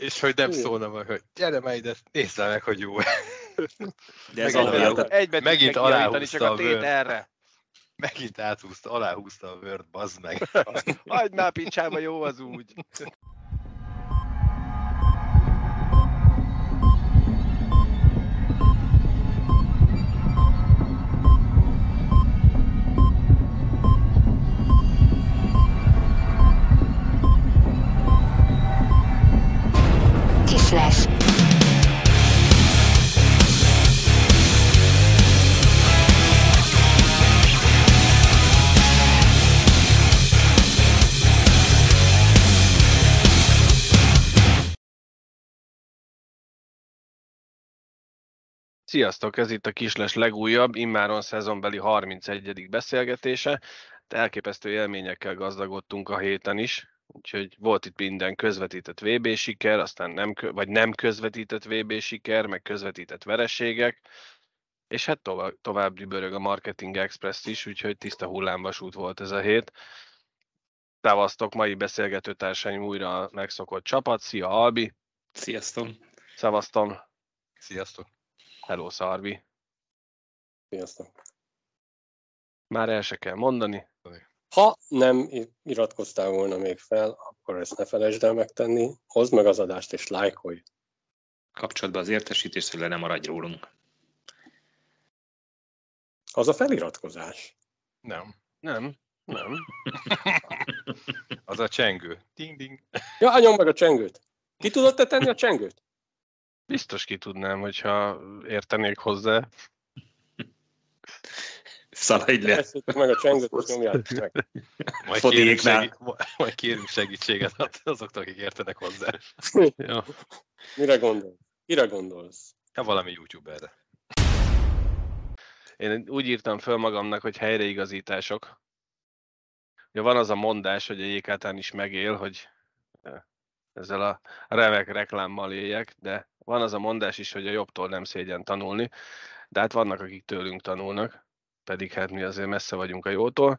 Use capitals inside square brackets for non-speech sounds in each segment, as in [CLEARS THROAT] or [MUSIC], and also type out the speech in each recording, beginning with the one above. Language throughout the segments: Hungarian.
És hogy nem szólna majd, hogy gyere már ide, nézd meg, hogy jó. De ez Megint alá- Egy betűt megint aláhúzta csak a a tét erre. Megint áthúzta, aláhúzta a Word, bazd meg. Hagyd már picsába, jó az úgy. Kisles. Sziasztok, ez itt a Kisles legújabb, immáron szezonbeli 31. beszélgetése. Elképesztő élményekkel gazdagodtunk a héten is, úgyhogy volt itt minden közvetített VB siker, aztán nem, vagy nem közvetített VB siker, meg közvetített vereségek, és hát tovább, tovább dübörög a Marketing Express is, úgyhogy tiszta hullámvasút volt ez a hét. Szevasztok, mai beszélgető társaim újra a megszokott csapat. Szia Albi, Sziasztok! szevasztom, Sziasztok. hello Szarvi. Sziasztok. Már el se kell mondani. Ha nem iratkoztál volna még fel, akkor ezt ne felejtsd el megtenni. Hozd meg az adást és lájkolj. Kapcsolatban az értesítést, hogy le nem maradj rólunk. Az a feliratkozás. Nem. Nem, nem. Az a csengő. Ding, ding. Ja, nyom meg a csengőt. Ki tudod te tenni a csengőt? Biztos ki tudnám, hogyha értenék hozzá. Szaladj le! Meg a csengőt, és nyomjátok meg. Majd kérünk, Fotéknál. segí- majd kérünk segítséget azoktól, akik értenek hozzá. [LAUGHS] Ja. Mire gondolsz? Mire gondolsz? Ja, valami youtuberre. Én úgy írtam föl magamnak, hogy helyreigazítások. Ugye van az a mondás, hogy a JKT-n is megél, hogy ezzel a remek reklámmal éljek, de van az a mondás is, hogy a jobbtól nem szégyen tanulni, de hát vannak, akik tőlünk tanulnak, pedig hát mi azért messze vagyunk a jótól.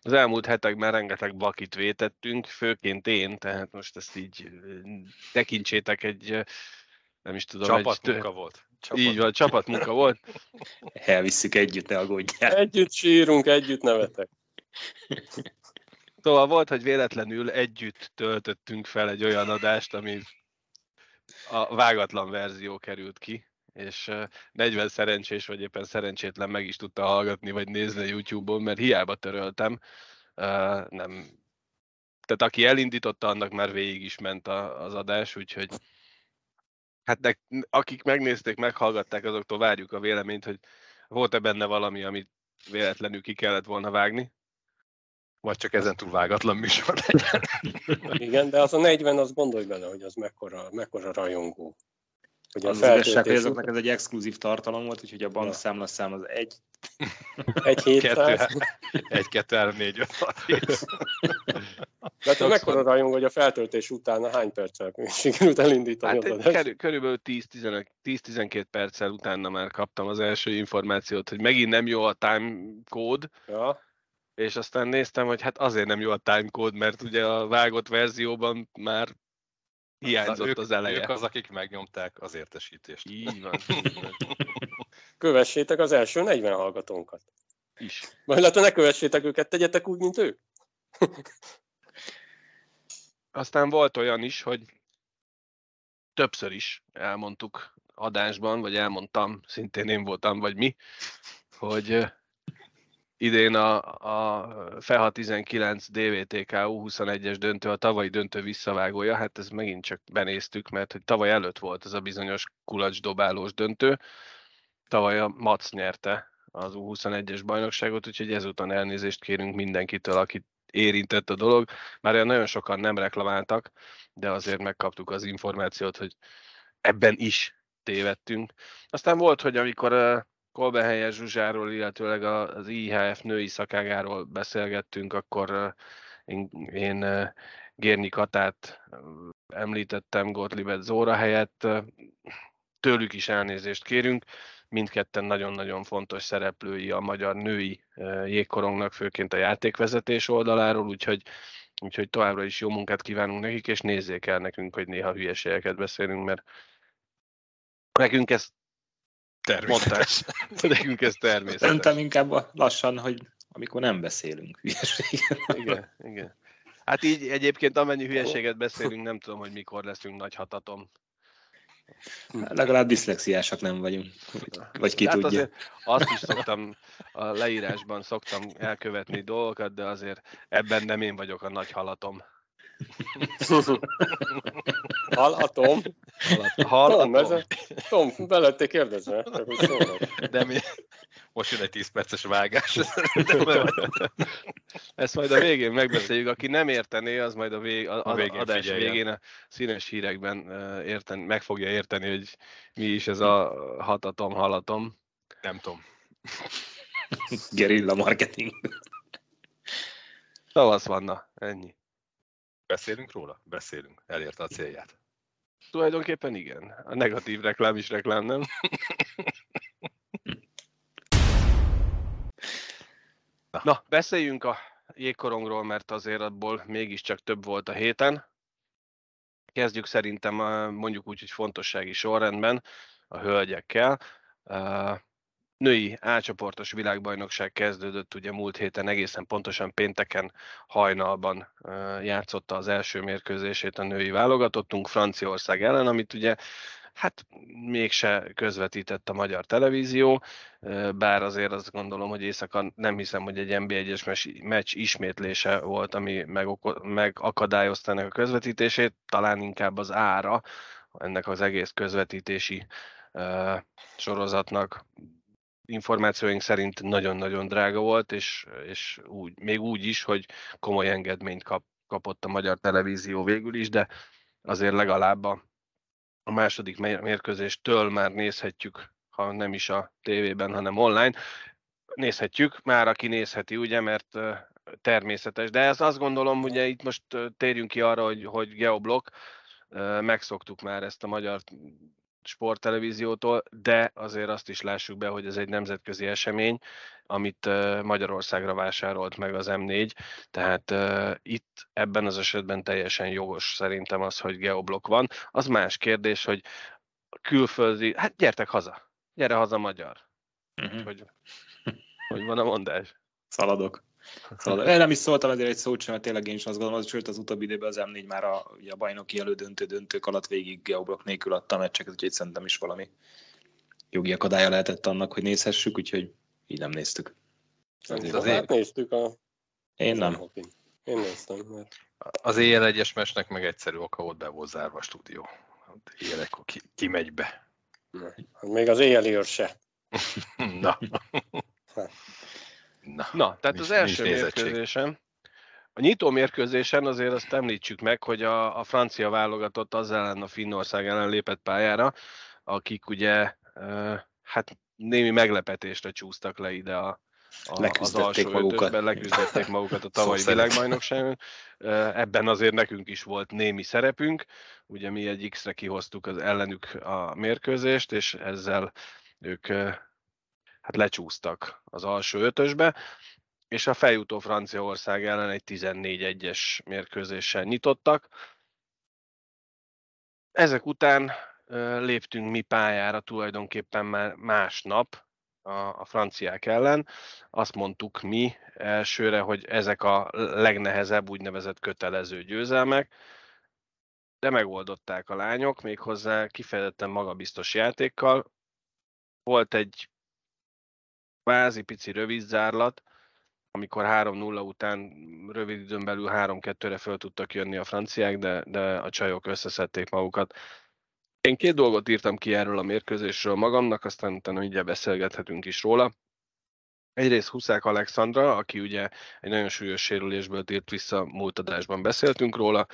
Az elmúlt hetekben rengeteg bakit vétettünk, főként én, tehát most ezt így tekintsétek egy, nem is tudom, egy, Csapatmunka volt. Csapat. így van, csapatmunka volt. Elvisszük együtt, ne aggódjál. Együtt sírunk, együtt nevetek. Szóval volt, hogy véletlenül együtt töltöttünk fel egy olyan adást, ami a vágatlan verzió került ki, és eh, 40 szerencsés vagy éppen szerencsétlen meg is tudta hallgatni vagy nézni YouTube-on, mert hiába töröltem, nem. Tehát aki elindította, annak már végig is ment az adás, úgyhogy hát nek, akik megnézték, meghallgatták, azoktól várjuk a véleményt, hogy volt-e benne valami, amit véletlenül ki kellett volna vágni. Vagy csak ezen túl vágatlan műsor legyen. Igen, de az a 40, az gondolj bele, hogy az mekkora, mekkora rajongó. Ugye Az, az igazság, hogy feltöltés azoknak ez egy exkluzív tartalom volt, úgyhogy a bankszámlaszám az egy. egy Kettő, 700, egy, kettő, három, négy, öt, hat, de hát mekkora rajongó, hogy a feltöltés után hány perccel [LAUGHS] sikerült elindítani Hát az körül, körülbelül 10-11 10-12 perccel utána már kaptam az első információt, hogy megint nem jó a time kód, Ja, és aztán néztem, hogy hát azért nem jó a time kód, mert ugye a vágott verzióban már hiányzott ők, az eleje. Ők az, akik megnyomták az értesítést. Így van, így van. kövessétek az első 40 hallgatónkat. Is. Vagy lehet, hogy ne kövessétek őket, tegyetek úgy, mint ők. Aztán volt olyan is, hogy többször is elmondtuk adásban, vagy elmondtam, szintén én voltam, vagy mi, hogy idén a, a FEHA 19 DVTK U21-es döntő, a tavalyi döntő visszavágója, hát ez megint csak benéztük, mert hogy tavaly előtt volt ez a bizonyos kulacsdobálós döntő, tavaly a MAC nyerte az U21-es bajnokságot, úgyhogy ezúton elnézést kérünk mindenkitől, akit érintett a dolog. Már nagyon sokan nem reklamáltak, de azért megkaptuk az információt, hogy ebben is tévedtünk. Aztán volt, hogy amikor Kolbenhelyes Zsuzsáról, illetőleg az IHF női szakágáról beszélgettünk, akkor én, én Gérnyi Katát említettem Gottliebet Zóra helyett. Tőlük is elnézést kérünk. Mindketten nagyon-nagyon fontos szereplői a magyar női jégkorongnak, főként a játékvezetés oldaláról, úgyhogy Úgyhogy továbbra is jó munkát kívánunk nekik, és nézzék el nekünk, hogy néha hülyeségeket beszélünk, mert nekünk ez Természetes. [LAUGHS] nekünk ez természetes. Szerintem inkább lassan, hogy amikor nem beszélünk hülyeséget. [LAUGHS] Igen, igen. Hát így egyébként amennyi hülyeséget beszélünk, nem tudom, hogy mikor leszünk nagy hatatom. Legalább diszlexiásak nem vagyunk. Vagy ki hát tudja. Azért azt is szoktam, a leírásban szoktam elkövetni dolgokat, de azért ebben nem én vagyok a nagy halatom. Halatom. Tom, ez a, Tom, belettél kérdezve. De mi... Most jön egy 10 perces vágás. Ezt majd a végén megbeszéljük. Aki nem értené, az majd a, vég, a, A a végén adás figyeljen. végén a színes hírekben érten, meg fogja érteni, hogy mi is ez a hatatom, halatom. Nem tudom. Gerilla marketing. Tavasz vanna, ennyi. Beszélünk róla? Beszélünk. Elérte a célját. Tulajdonképpen igen. A negatív reklám is reklám, nem? Na, beszéljünk a jégkorongról, mert azért abból mégiscsak több volt a héten. Kezdjük szerintem a- mondjuk úgy, hogy fontossági sorrendben a hölgyekkel. Női A-csoportos világbajnokság kezdődött ugye múlt héten, egészen pontosan pénteken hajnalban játszotta az első mérkőzését a női válogatottunk Franciaország ellen, amit ugye hát mégse közvetített a magyar televízió, bár azért azt gondolom, hogy éjszaka nem hiszem, hogy egy NB1-es mes- meccs ismétlése volt, ami megoko- megakadályozta ennek a közvetítését, talán inkább az ára ennek az egész közvetítési sorozatnak információink szerint nagyon-nagyon drága volt, és, és úgy, még úgy is, hogy komoly engedményt kap, kapott a magyar televízió végül is, de azért legalább a, a második mér- mérkőzéstől már nézhetjük, ha nem is a tévében, hanem online. Nézhetjük, már aki nézheti, ugye, mert természetes. De ez azt gondolom, ugye itt most térjünk ki arra, hogy, hogy geoblok, megszoktuk már ezt a magyar sporttelevíziótól, de azért azt is lássuk be, hogy ez egy nemzetközi esemény, amit Magyarországra vásárolt meg az M4, tehát itt ebben az esetben teljesen jogos szerintem az, hogy geoblok van. Az más kérdés, hogy külföldi, hát gyertek haza, gyere haza magyar, Uh-huh. hogy, [LAUGHS] hogy van a mondás. Szaladok. [LAUGHS] Én nem is szóltam ezért egy szót sem, mert tényleg én is azt gondolom, hogy sőt az utóbbi időben az M4 már a, ugye a bajnoki elődöntő döntők alatt végig geoblok nélkül adta a meccseket, úgyhogy szerintem is valami jogi akadálya lehetett annak, hogy nézhessük, úgyhogy így nem néztük. Azért azért- hát néztük a... Én nem. Én néztem, mert Az éjjel egyes mesnek meg egyszerű oka volt, be volt zárva a stúdió. Éjjelekor ki, ki megy be. hát még az éjjeli őr se. [LAUGHS] Na. Na. Na, tehát Nincs- az első nincs nézettség. mérkőzésen, a nyitó mérkőzésen azért azt említsük meg, hogy a, a francia válogatott az ellen a Finnország ellen lépett pályára, akik ugye hát némi meglepetésre csúsztak le ide a, a, az Leküzdették alsó magukat. ötösben, leküzdették magukat a tavalyi Szó szerint. világbajnokságon. Ebben azért nekünk is volt némi szerepünk, ugye mi egy X-re kihoztuk az ellenük a mérkőzést, és ezzel ők hát lecsúsztak az alsó ötösbe, és a feljutó Franciaország ellen egy 14-1-es mérkőzéssel nyitottak. Ezek után léptünk mi pályára tulajdonképpen már másnap a, a franciák ellen. Azt mondtuk mi elsőre, hogy ezek a legnehezebb úgynevezett kötelező győzelmek, de megoldották a lányok, méghozzá kifejezetten magabiztos játékkal. Volt egy kvázi pici rövid zárlat, amikor 3-0 után rövid időn belül 3-2-re föl tudtak jönni a franciák, de, de a csajok összeszedték magukat. Én két dolgot írtam ki erről a mérkőzésről magamnak, aztán utána mindjárt beszélgethetünk is róla. Egyrészt Huszák Alexandra, aki ugye egy nagyon súlyos sérülésből tért vissza, múlt adásban beszéltünk róla,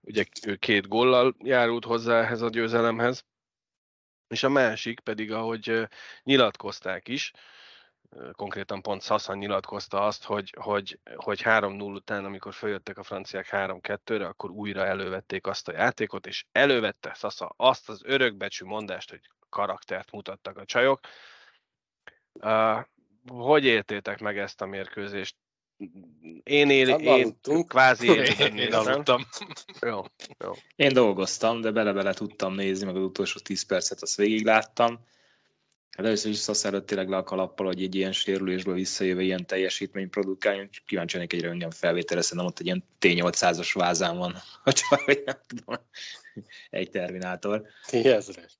ugye ő két góllal járult hozzá ehhez a győzelemhez, és a másik pedig, ahogy nyilatkozták is, konkrétan pont Szaszan nyilatkozta azt, hogy, hogy, hogy 3-0 után, amikor följöttek a franciák 3-2-re, akkor újra elővették azt a játékot, és elővette Szasza azt az örökbecsű mondást, hogy karaktert mutattak a csajok. Uh, hogy éltétek meg ezt a mérkőzést? én, él, Hát én kvázi Én, élőben én aludtam. Jó, jó. Én dolgoztam, de bele-bele tudtam nézni, meg az utolsó 10 percet azt végig láttam. Hát először is szasz előtt tényleg le a kalappal, hogy egy ilyen sérülésből visszajöve ilyen teljesítmény produkáljon. Kíváncsi lennék egy röntgen felvételre, szerintem ott egy ilyen T800-as vázán van, [LAUGHS] ha csak vagy nem tudom, egy terminátor. Ezres.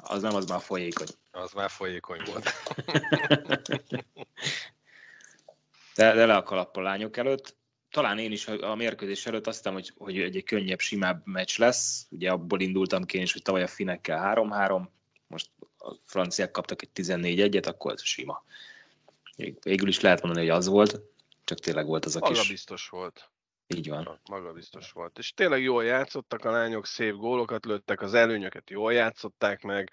Az nem, az már folyékony. Az már folyékony volt. [LAUGHS] De, de le a kalappal lányok előtt. Talán én is a mérkőzés előtt azt hittem, hogy, hogy egy könnyebb, simább meccs lesz. Ugye abból indultam ki én is, hogy tavaly a finekkel 3-3, most a franciák kaptak egy 14-1-et, akkor ez sima. Végül is lehet mondani, hogy az volt, csak tényleg volt az a Maga kis... biztos volt. Így van. Maga biztos volt. És tényleg jól játszottak a lányok, szép gólokat lőttek, az előnyöket jól játszották meg,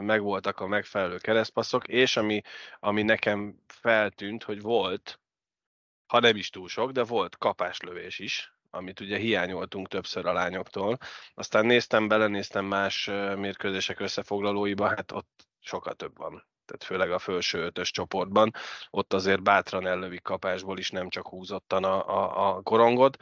megvoltak a megfelelő keresztpasszok, és ami, ami nekem feltűnt, hogy volt, ha nem is túl sok, de volt kapáslövés is, amit ugye hiányoltunk többször a lányoktól. Aztán néztem, belenéztem más mérkőzések összefoglalóiba, hát ott sokkal több van. Tehát főleg a felső ötös csoportban. Ott azért bátran ellövik kapásból is, nem csak húzottan a, a, a korongot.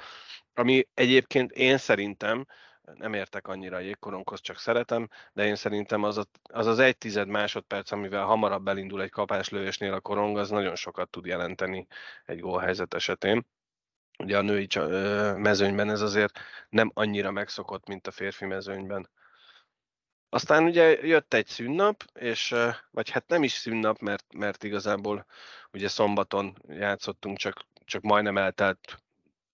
Ami egyébként én szerintem, nem értek annyira a jégkoronghoz, csak szeretem, de én szerintem az, a, az az egy tized másodperc, amivel hamarabb elindul egy kapáslövésnél a korong, az nagyon sokat tud jelenteni egy gólhelyzet esetén. Ugye a női mezőnyben ez azért nem annyira megszokott, mint a férfi mezőnyben. Aztán ugye jött egy szünnap, és, vagy hát nem is szünnap, mert, mert igazából ugye szombaton játszottunk, csak, csak majdnem eltelt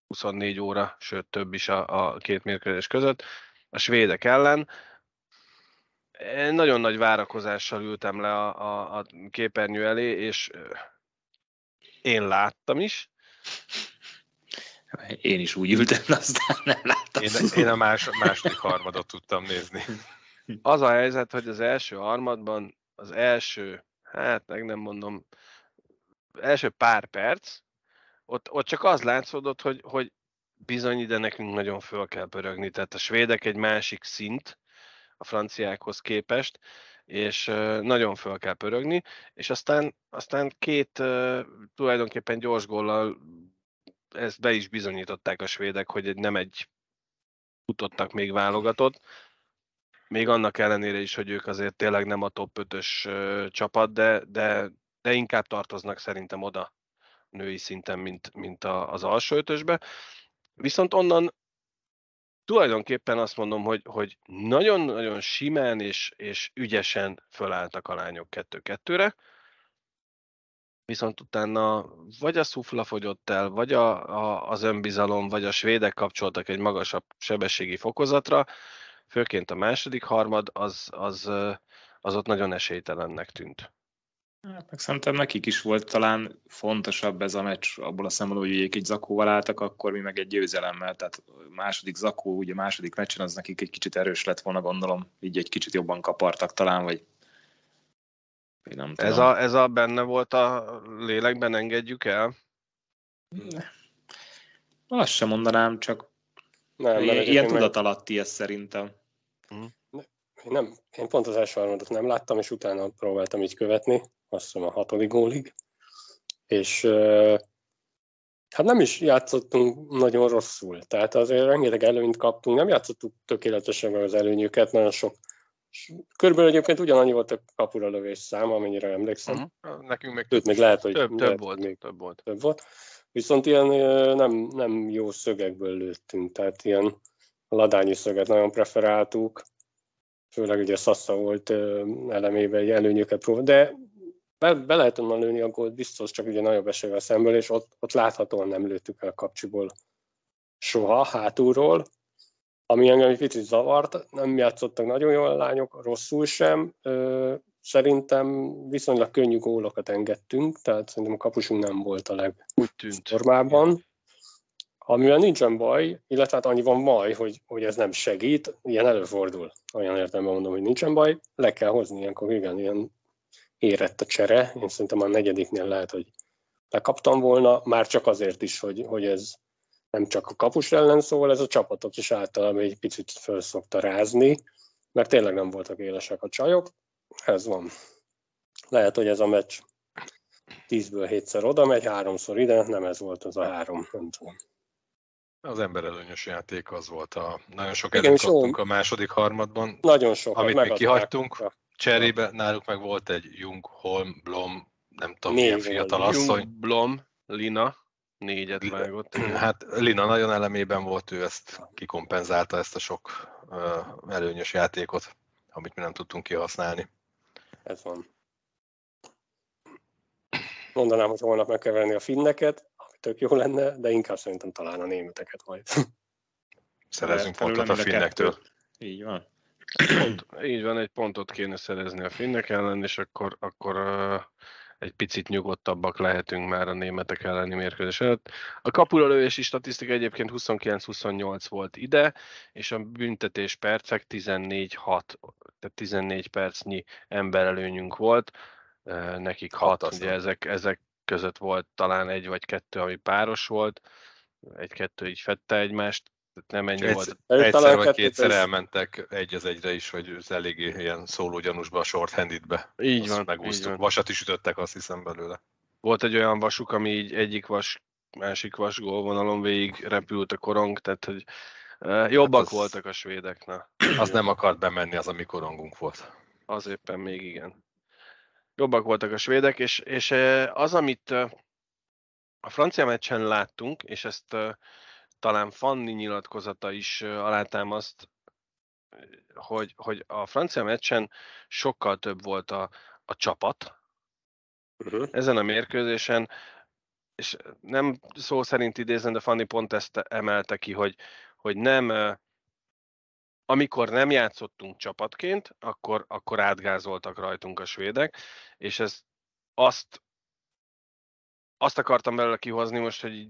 24 óra, sőt több is a, a két mérkőzés között, a svédek ellen. Én nagyon nagy várakozással ültem le a, a, a képernyő elé, és én láttam is. Én is úgy ültem, aztán nem láttam. Én, én a más, második harmadot tudtam nézni. Az a helyzet, hogy az első harmadban az első, hát meg nem mondom, első pár perc, ott, ott csak az látszódott, hogy, hogy bizony ide nekünk nagyon föl kell pörögni. Tehát a svédek egy másik szint a franciákhoz képest, és nagyon föl kell pörögni, és aztán, aztán két tulajdonképpen gyors góllal ezt be is bizonyították a svédek, hogy nem egy futottak még válogatott, még annak ellenére is, hogy ők azért tényleg nem a top 5-ös csapat, de, de, de inkább tartoznak szerintem oda női szinten, mint, mint a, az alsó ötösbe. Viszont onnan tulajdonképpen azt mondom, hogy, hogy nagyon-nagyon simán és, és ügyesen fölálltak a lányok kettő-kettőre, viszont utána vagy a szufla fogyott el, vagy a, a, az önbizalom, vagy a svédek kapcsoltak egy magasabb sebességi fokozatra, főként a második harmad, az, az, az ott nagyon esélytelennek tűnt. Hát meg szerintem nekik is volt talán fontosabb ez a meccs abból a szempontból, hogy ők egy zakóval álltak, akkor mi meg egy győzelemmel, tehát második zakó, ugye második meccsen az nekik egy kicsit erős lett volna, gondolom, így egy kicsit jobban kapartak talán, vagy nem tudom. Ez a, ez a benne volt a lélekben, engedjük el? Azt sem mondanám, csak nem, nem, ilyen tudatalatti ez szerintem. Én, nem, én pont az első harmadot nem láttam, és utána próbáltam így követni, azt hiszem a hatodik gólig, és hát nem is játszottunk nagyon rosszul, tehát azért rengeteg előnyt kaptunk, nem játszottuk tökéletesen meg az előnyöket, nagyon sok Körülbelül egyébként ugyanannyi volt a kapura lövés szám, amennyire emlékszem. Uh-huh. Nekünk még több, még lehet, hogy több, lehet, több, volt, még több volt. Több volt. Viszont ilyen nem, nem jó szögekből lőttünk, tehát ilyen ladányi szöget nagyon preferáltuk, főleg ugye Sassa volt elemében egy előnyöket próbál, de be, be lehet onnan lőni a gólt biztos, csak ugye nagyobb eséllyel szemből, és ott, ott láthatóan nem lőttük el a kapcsiból soha hátulról, ami engem egy picit zavart, nem játszottak nagyon jól a lányok, rosszul sem. Szerintem viszonylag könnyű gólokat engedtünk, tehát szerintem a kapusunk nem volt a legformában. Amivel nincsen baj, illetve hát annyi van baj, hogy, hogy ez nem segít, ilyen előfordul. Olyan értelemben mondom, hogy nincsen baj, le kell hozni ilyenkor, igen, ilyen érett a csere. Én szerintem a negyediknél lehet, hogy lekaptam volna, már csak azért is, hogy, hogy ez nem csak a kapus ellen szól, ez a csapatot is általában egy picit föl szokta rázni, mert tényleg nem voltak élesek a csajok. Ez van. Lehet, hogy ez a meccs tízből hétszer oda megy, háromszor ide, nem ez volt az a három, nem tudom. Az emberelőnyös játék az volt a... Nagyon sok Igen, jó. kaptunk a második harmadban. Nagyon sok. Amit még kihagytunk, Cserébe náluk meg volt egy Jung, Holm, Blom, nem tudom, Négy milyen fiatal Jung, asszony. Blom, Lina, négyet vágott. Hát Lina nagyon elemében volt, ő ezt kikompenzálta, ezt a sok ö, előnyös játékot, amit mi nem tudtunk kihasználni. Ez van. Mondanám, hogy holnap meg kell venni a finneket, ami tök jó lenne, de inkább szerintem talán a németeket majd. Szerezünk pontot a finnektől. Így van. Pont, így van, egy pontot kéne szerezni a finnek ellen, és akkor, akkor uh, egy picit nyugodtabbak lehetünk már a németek elleni mérkőzés előtt. A kapura lövési statisztika egyébként 29-28 volt ide, és a büntetés percek 14-6, tehát 14 percnyi emberelőnyünk volt, nekik 6, Hat, azt ugye ezek, ezek között volt talán egy vagy kettő, ami páros volt, egy-kettő így fette egymást, tehát nem ennyi Egyszer, volt. Egyszer vagy kettőt kétszer is- elmentek egy az egyre is, hogy ez eléggé ilyen szóló gyanúsba a short handedbe. Így Azt van, így megúsztuk. van. Vasat is ütöttek, azt hiszem belőle. Volt egy olyan vasuk, ami így egyik vas, másik vas gólvonalon végig repült a korong, tehát hogy eh, jobbak az- voltak a svédek, na. Az nem akart bemenni az, ami korongunk volt. Az éppen még igen. Jobbak voltak a svédek, és, és eh, az, amit eh, a francia meccsen láttunk, és ezt talán Fanni nyilatkozata is alátámaszt, hogy, hogy a francia meccsen sokkal több volt a, a csapat, Uh-huh. ezen a mérkőzésen, és nem szó szerint idézem, de Fanni pont ezt emelte ki, hogy, hogy nem, amikor nem játszottunk csapatként, akkor, akkor átgázoltak rajtunk a svédek, és ez azt azt akartam belőle kihozni most, hogy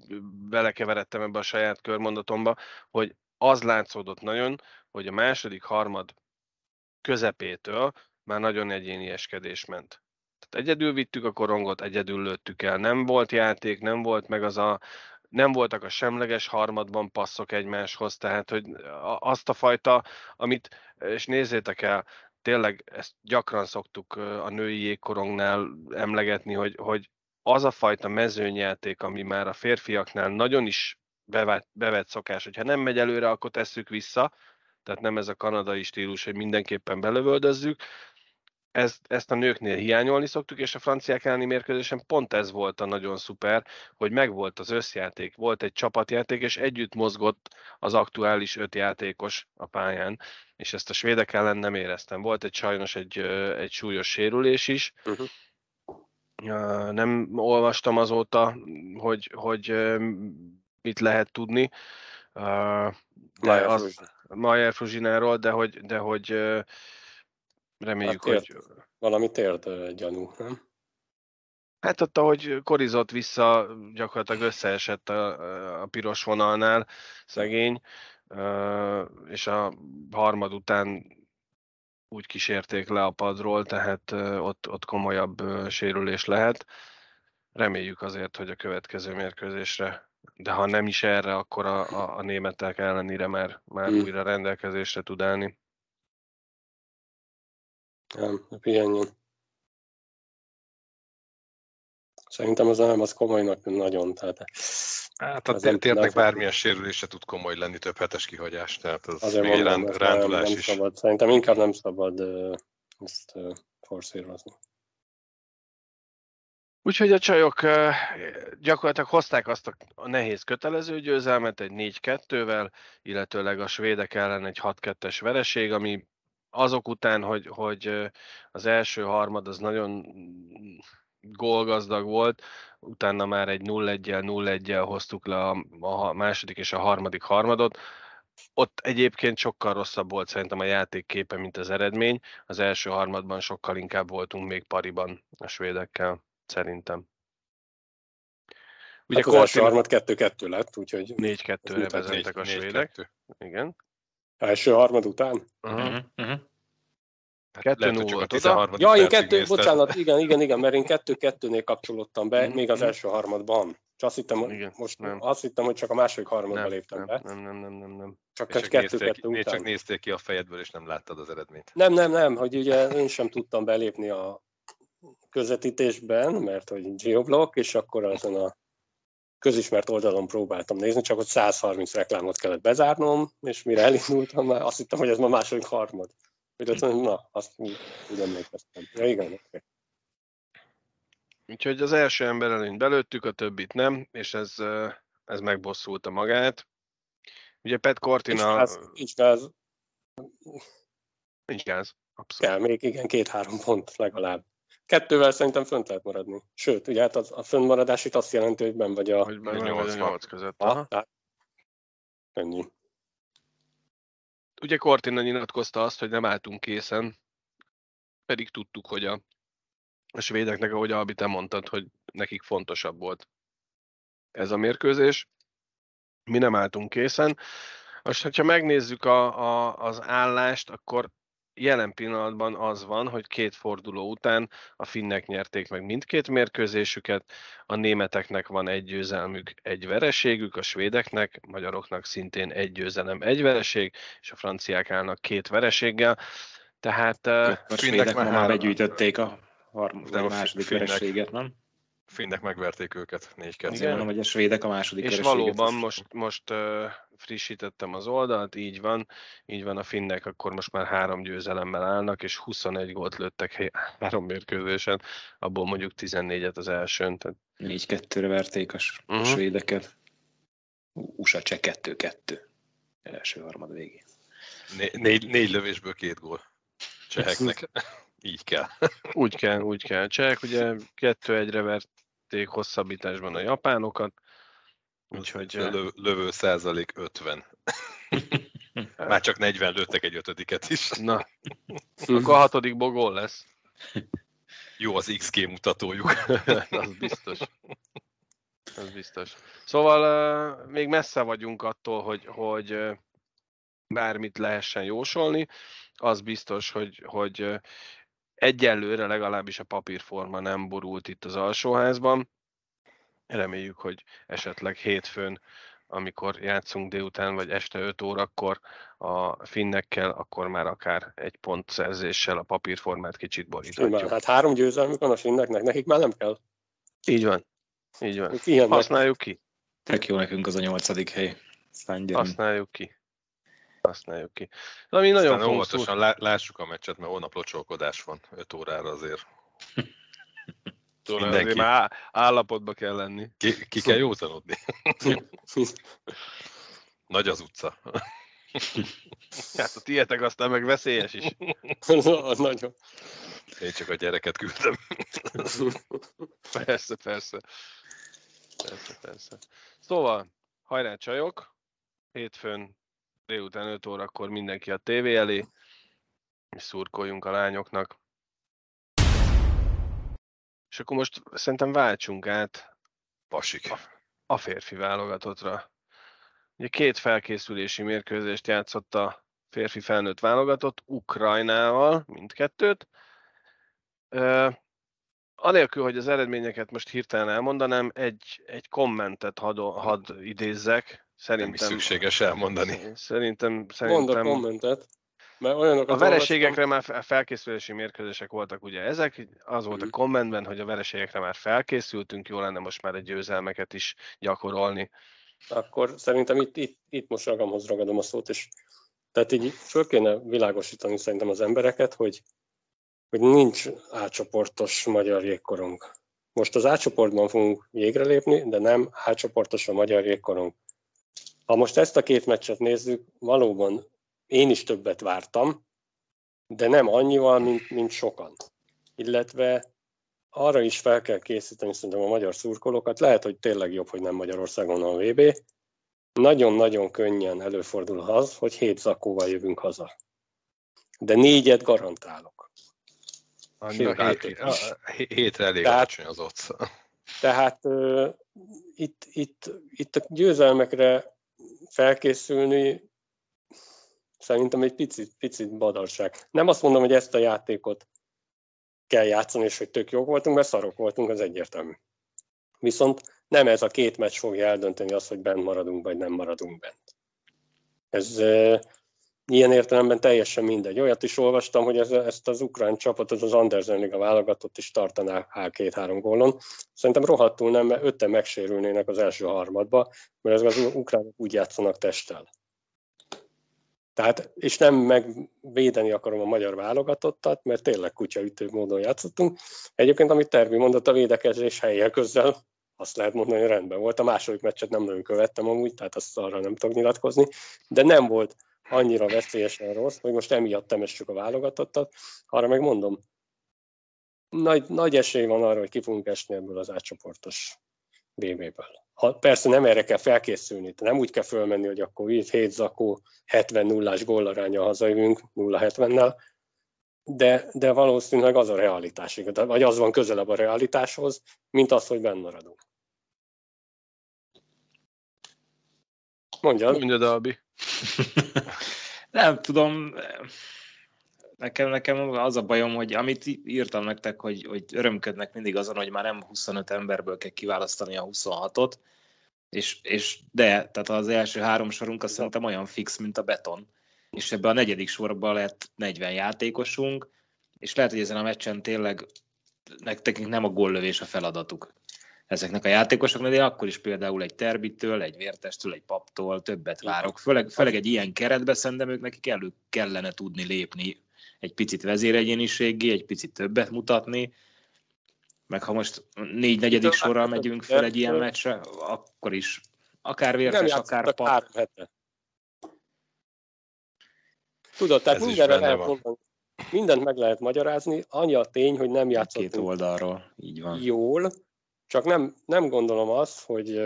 belekeveredtem ebbe a saját körmondatomba, hogy az látszódott nagyon, hogy a második harmad közepétől már nagyon egyénieskedés ment. Tehát egyedül vittük a korongot, egyedül lőttük el. Nem volt játék, nem volt meg az a nem voltak a semleges harmadban passzok egymáshoz, tehát hogy azt a fajta, amit, és nézzétek el, tényleg ezt gyakran szoktuk a női jégkorongnál emlegetni, hogy, hogy az a fajta mezőnyjáték, ami már a férfiaknál nagyon is bevett, bevett szokás, hogyha nem megy előre, akkor tesszük vissza, tehát nem ez a kanadai stílus, hogy mindenképpen belövöldözzük, ezt, ezt a nőknél hiányolni szoktuk, és a franciák elleni mérkőzésen pont ez volt a nagyon szuper, hogy megvolt az összjáték, volt egy csapatjáték, és együtt mozgott az aktuális öt játékos a pályán, és ezt a svédek ellen nem éreztem. Volt egy sajnos egy, egy súlyos sérülés is, Uh-huh. Nem olvastam azóta, hogy, hogy mit lehet tudni. De az. Majer Fruzsináról, de hogy, de hogy reméljük, Hát hogy Valami térd ö, gyanú, nem? Hát ott, ahogy korizott vissza, gyakorlatilag összeesett a, a piros vonalnál szegény, és a harmad után úgy kísérték le a padról, tehát ott, ott komolyabb sérülés lehet. Reméljük azért, hogy a következő mérkőzésre, de ha nem is erre, akkor a, a, a németek ellenére már, már Hmm. újra rendelkezésre tud állni. Nem, pihenjen. Szerintem az nem, az komolynak nagyon. Tehát Hát a térnek bármilyen sérülése tud komoly lenni, több hetes kihagyás, tehát az azért még mondom, ránd, ez nem, rándulás nem is. szabad. Szerintem inkább nem szabad ezt forszírozni. Úgyhogy a csajok gyakorlatilag hozták azt a- nehéz kötelező győzelmet egy 4-2-vel, illetőleg a svédek ellen egy 6-2-es vereség, ami azok után, hogy, hogy az első harmad az nagyon gólgazdag volt, utána már egy 0-1-jel, 0-1-jel hoztuk le a, a második és a harmadik harmadot. Ott egyébként sokkal rosszabb volt szerintem a játék képe, mint az eredmény. Az első harmadban sokkal inkább voltunk még pariban a svédekkel, szerintem. Ugye hát az első harmad 2-2 lett, úgyhogy 4-2-re Ez vezettek a svédek. kettő. Igen. első harmad után. Uh-huh. Uh-huh. Hát Kettő lehet, hogy null csak a volt oda. 13. Ja, én kettő, bocsánat, igen, igen, igen, mert én kettő-kettőnél kapcsolódtam be, Mhm, még az mhm. első harmadban. És azt hittem, Igen, most nem. azt hittem, hogy csak a második harmadban Nem, léptem nem, be. nem, nem, nem, nem, nem. Csak, csak csak kettő-kettő után. csak néztél ki a fejedből, és nem láttad az eredményt. Nem, nem, nem, hogy ugye én sem tudtam belépni a közvetítésben, mert hogy geoblock, és akkor azon a közismert oldalon próbáltam nézni, csak ott 130 reklámot kellett bezárnom, és mire elindultam, már azt hittem, hogy ez ma második harmad. Na, azt úgy, emlékeztem. Ja, igen, okay. Úgyhogy az első ember előnyt belőttük, a többit nem, és ez, ez megbosszulta magát. Ugye Pet Cortina... Nincs gáz. Nincs gáz. Nincs gáz. Abszolút. Kell még, igen, két-három pont legalább. Kettővel szerintem fönt lehet maradni. Sőt, ugye hát a fönnmaradás itt azt jelenti, hogy ben vagy a... Hogy ben vagy a nyolc között. Aha. Ennyi. Ugye Cortina nyilatkozta azt, hogy nem álltunk készen, pedig tudtuk, hogy a, a svédeknek, ahogy Albi te mondtad, hogy nekik fontosabb volt ez a mérkőzés. Mi nem álltunk készen. Most, ha megnézzük a, a, az állást, akkor jelen pillanatban az van, hogy két forduló után a finnek nyerték meg mindkét mérkőzésüket, a németeknek van egy győzelmük, egy vereségük, a svédeknek, magyaroknak szintén egy győzelem, egy vereség, és a franciák állnak két vereséggel. Tehát a svédek már, már begyűjtötték a harmadik, a második vereséget, nem? Finnek megverték őket 4 2 Igen, vagy a svédek a második És valóban most, most uh, frissítettem az oldalt, így van, így van a finnek, akkor most már három győzelemmel állnak, és 21 gólt lőttek három mérkőzésen, abból mondjuk 14-et az elsőn. Tehát... 4-2-re verték a uh-huh. svédeket. USA cseh 2-2. Első harmad végén. Né- négy, négy lövésből két gól. Cseheknek. [LAUGHS] Így kell. úgy kell, úgy kell. Csehek ugye 2-1-re vert verték hosszabbításban a japánokat. Úgyhogy... Lö, lövő százalék 50. [LAUGHS] Már csak 40 lőttek egy ötödiket is. Na, [LAUGHS] akkor a hatodik bogol lesz. Jó az XG mutatójuk. [LAUGHS] az biztos. Az biztos. Szóval uh, még messze vagyunk attól, hogy, hogy uh, bármit lehessen jósolni. Az biztos, hogy, hogy uh, Egyelőre legalábbis a papírforma nem borult itt az alsóházban. Reméljük, hogy esetleg hétfőn, amikor játszunk délután, vagy este 5 órakor a finnekkel, akkor már akár egy pont szerzéssel a papírformát kicsit boríthatjuk. Hát három győzelmük van a finneknek, nekik már nem kell. Így van. Így van. Használjuk ki. Tök jó nekünk az a nyolcadik hely. Használjuk ki használjuk ki. De ami nagyon Aztán óvatosan lá- lássuk a meccset, mert holnap locsolkodás van 5 órára azért. [LAUGHS] Tudod, azért már állapotba kell lenni. Ki, ki kell józanodni. [LAUGHS] Nagy az utca. [LAUGHS] Hát a tietek aztán meg veszélyes is. Nagyon. Én csak a gyereket küldtem. persze, persze. Persze, persze. Szóval, hajrá csajok, hétfőn délután 5 órakor mindenki a tévé elé, és szurkoljunk a lányoknak. És akkor most szerintem váltsunk át Pasik. A, a férfi válogatottra. Ugye két felkészülési mérkőzést játszott a férfi felnőtt válogatott, Ukrajnával, mindkettőt. Uh, anélkül, hogy az eredményeket most hirtelen elmondanám, egy, egy kommentet had, had idézzek, Szerintem, nem is szükséges elmondani. Szerintem, szerintem... Mond a kommentet. Mert olyanokat a vereségekre már felkészülési mérkőzések voltak ugye ezek, az volt a mhm. kommentben, hogy a vereségekre már felkészültünk, jó lenne most már egy győzelmeket is gyakorolni. Akkor szerintem itt, itt, itt most ragamhoz ragadom a szót, és tehát így föl kéne világosítani szerintem az embereket, hogy, hogy nincs átcsoportos magyar jégkorong. Most az átcsoportban fogunk jégre lépni, de nem átcsoportos a magyar jégkorong. Ha most ezt a két meccset nézzük, valóban én is többet vártam, de nem annyival, mint, mint sokan. Illetve arra is fel kell készíteni szerintem a magyar szurkolókat. Lehet, hogy tényleg jobb, hogy nem Magyarországon a VB. Nagyon-nagyon könnyen előfordul az, hogy hét zakóval jövünk haza. De négyet garantálok. hét, hétre elég tehát, az ott. Tehát uh, itt, itt, itt a győzelmekre felkészülni szerintem egy picit, picit badalság. Nem azt mondom, hogy ezt a játékot kell játszani, és hogy tök jók voltunk, mert szarok voltunk, az egyértelmű. Viszont nem ez a két meccs fogja eldönteni azt, hogy bent maradunk, vagy nem maradunk bent. Ez ilyen értelemben teljesen mindegy. Olyat is olvastam, hogy ez, ezt az ukrán csapatot, az Andersen Liga válogatott is tartaná két-három gólon. Szerintem rohadtul nem, mert ötten megsérülnének az első harmadba, mert ez az ukránok úgy játszanak testtel. Tehát, és nem megvédeni akarom a magyar válogatottat, mert tényleg kutyaütő módon játszottunk. Egyébként, amit Tervi mondott, a védekezés helyek közel, azt lehet mondani, hogy rendben volt. A második meccset nem nagyon követtem amúgy, tehát azt arra nem tudok nyilatkozni, de nem volt annyira veszélyesen rossz, hogy most emiatt temessük a válogatottat. Arra meg mondom, nagy, nagy esély van arra, hogy ki fogunk esni ebből az átcsoportos BB-ből. Ha, persze nem erre kell felkészülni, nem úgy kell fölmenni, hogy akkor itt 7 zakó 70 nullás gólaránya hazajövünk 0-70-nel, de, de valószínűleg az a realitás, vagy az van közelebb a realitáshoz, mint az, hogy benne maradunk. Mondjad. Mondjad, Albi. [LAUGHS] nem tudom, nekem, nekem az a bajom, hogy amit írtam nektek, hogy, hogy örömködnek mindig azon, hogy már nem 25 emberből kell kiválasztani a 26-ot, és, és de, tehát az első három sorunk azt szerintem olyan fix, mint a beton. És ebbe a negyedik sorban lett 40 játékosunk, és lehet, hogy ezen a meccsen tényleg nektek nem a góllövés a feladatuk ezeknek a játékosoknak, de akkor is például egy Terbitől, egy Vértestől, egy Paptól többet várok. Főleg, főleg egy ilyen keretbe szerintem ők nekik elő kellene tudni lépni egy picit vezéregyéniségi, egy picit többet mutatni, meg ha most négy negyedik sorral megyünk fel egy ilyen meccsre, akkor is akár Vértes, akár Pap. Tudod, tehát mindenre lehet mindent meg lehet magyarázni, annyi a tény, hogy nem játszottunk Két oldalról, így van. jól, csak nem, nem gondolom azt, hogy,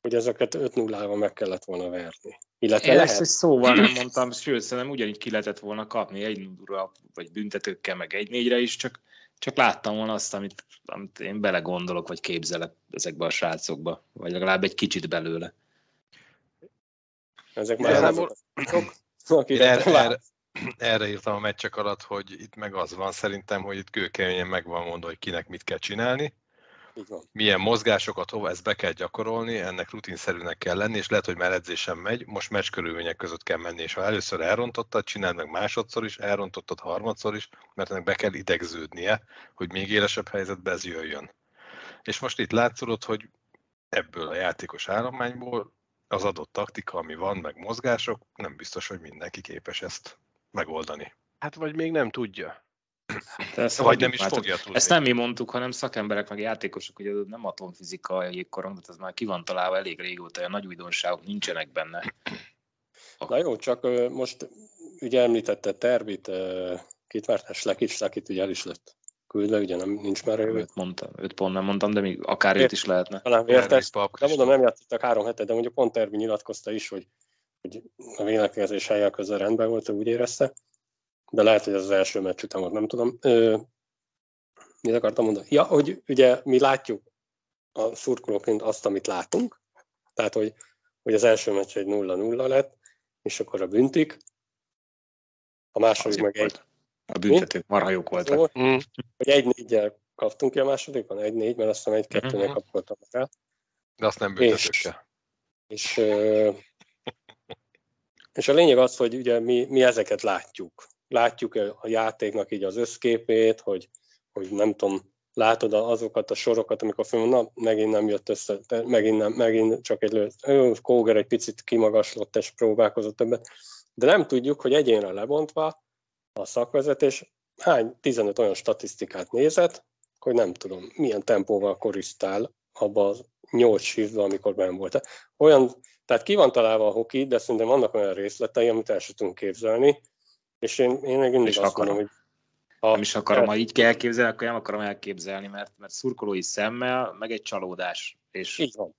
hogy ezeket 5-0-val meg kellett volna verni. Illetve Én lehet. ezt szóval nem [CLEARS THROAT] mondtam, sőt, szerintem ugyanígy ki lehetett volna kapni egy nullra, vagy büntetőkkel, meg egy négyre is, csak, csak láttam volna azt, amit, amit én belegondolok, vagy képzelek ezekbe a srácokba, vagy legalább egy kicsit belőle. Ezek már nem azok, erre, erre, erre írtam a meccsek alatt, hogy itt meg az van szerintem, hogy itt kőkeményen meg van mondva, hogy kinek mit kell csinálni, milyen mozgásokat, hova ezt be kell gyakorolni, ennek rutinszerűnek kell lenni, és lehet, hogy már edzésem megy, most meccs körülmények között kell menni, és ha először elrontottad, csináld meg másodszor is, elrontottad harmadszor is, mert ennek be kell idegződnie, hogy még élesebb helyzetbe ez jöjjön. És most itt látszolod, hogy ebből a játékos állományból az adott taktika, ami van, meg mozgások, nem biztos, hogy mindenki képes ezt megoldani. Hát vagy még nem tudja. Hát ezt Vagy nem is már, fogja tudni. Ezt nem mi mondtuk, hanem szakemberek, meg játékosok, hogy nem atomfizika a jégkorong, tehát ez már ki van találva elég régóta, a nagy újdonságok nincsenek benne. Na jó, csak most ugye említette Tervit, kit várt Lekics, Lekit ugye el is lett küldve, ugye nem, nincs már ő. Öt, mondta, öt pont nem mondtam, de még akár őt is lehetne. Talán vértes, de mondom, nem játszottak három hetet, de mondjuk pont Tervi nyilatkozta is, hogy, hogy a vélekezés helyek közel rendben volt, úgy érezte de lehet, hogy ez az első meccs után volt, nem tudom. Ö, mit akartam mondani? Ja, hogy ugye mi látjuk a szurkolóként azt, amit látunk, tehát, hogy, hogy az első meccs egy 0-0 lett, és akkor a büntik, a második meg egy... A büntetők marha jók voltak. Mm. Hogy egy négyel kaptunk ki a másodikban, egy négy, mert azt hiszem egy kettőnél mm-hmm. kapoltam el. De azt nem büntetőkkel. És, és, és a lényeg az, hogy ugye mi, mi ezeket látjuk látjuk a játéknak így az összképét, hogy, hogy nem tudom, látod azokat a sorokat, amikor film, na, megint nem jött össze, megint, nem, megint csak egy lőtt. Kóger egy picit kimagaslott és próbálkozott többet, de nem tudjuk, hogy egyénre lebontva a szakvezetés hány 15 olyan statisztikát nézett, hogy nem tudom, milyen tempóval korisztál abban az 8 shiftben, amikor benn volt. Olyan, tehát ki van találva a hoki, de szerintem vannak olyan részletei, amit el sem tudunk képzelni, és én, én meg mindig azt akarom. mondom, hogy ha nem is akarom, ha így kell elképzelni, akkor nem akarom elképzelni, mert, mert szurkolói szemmel, meg egy csalódás. És, így van.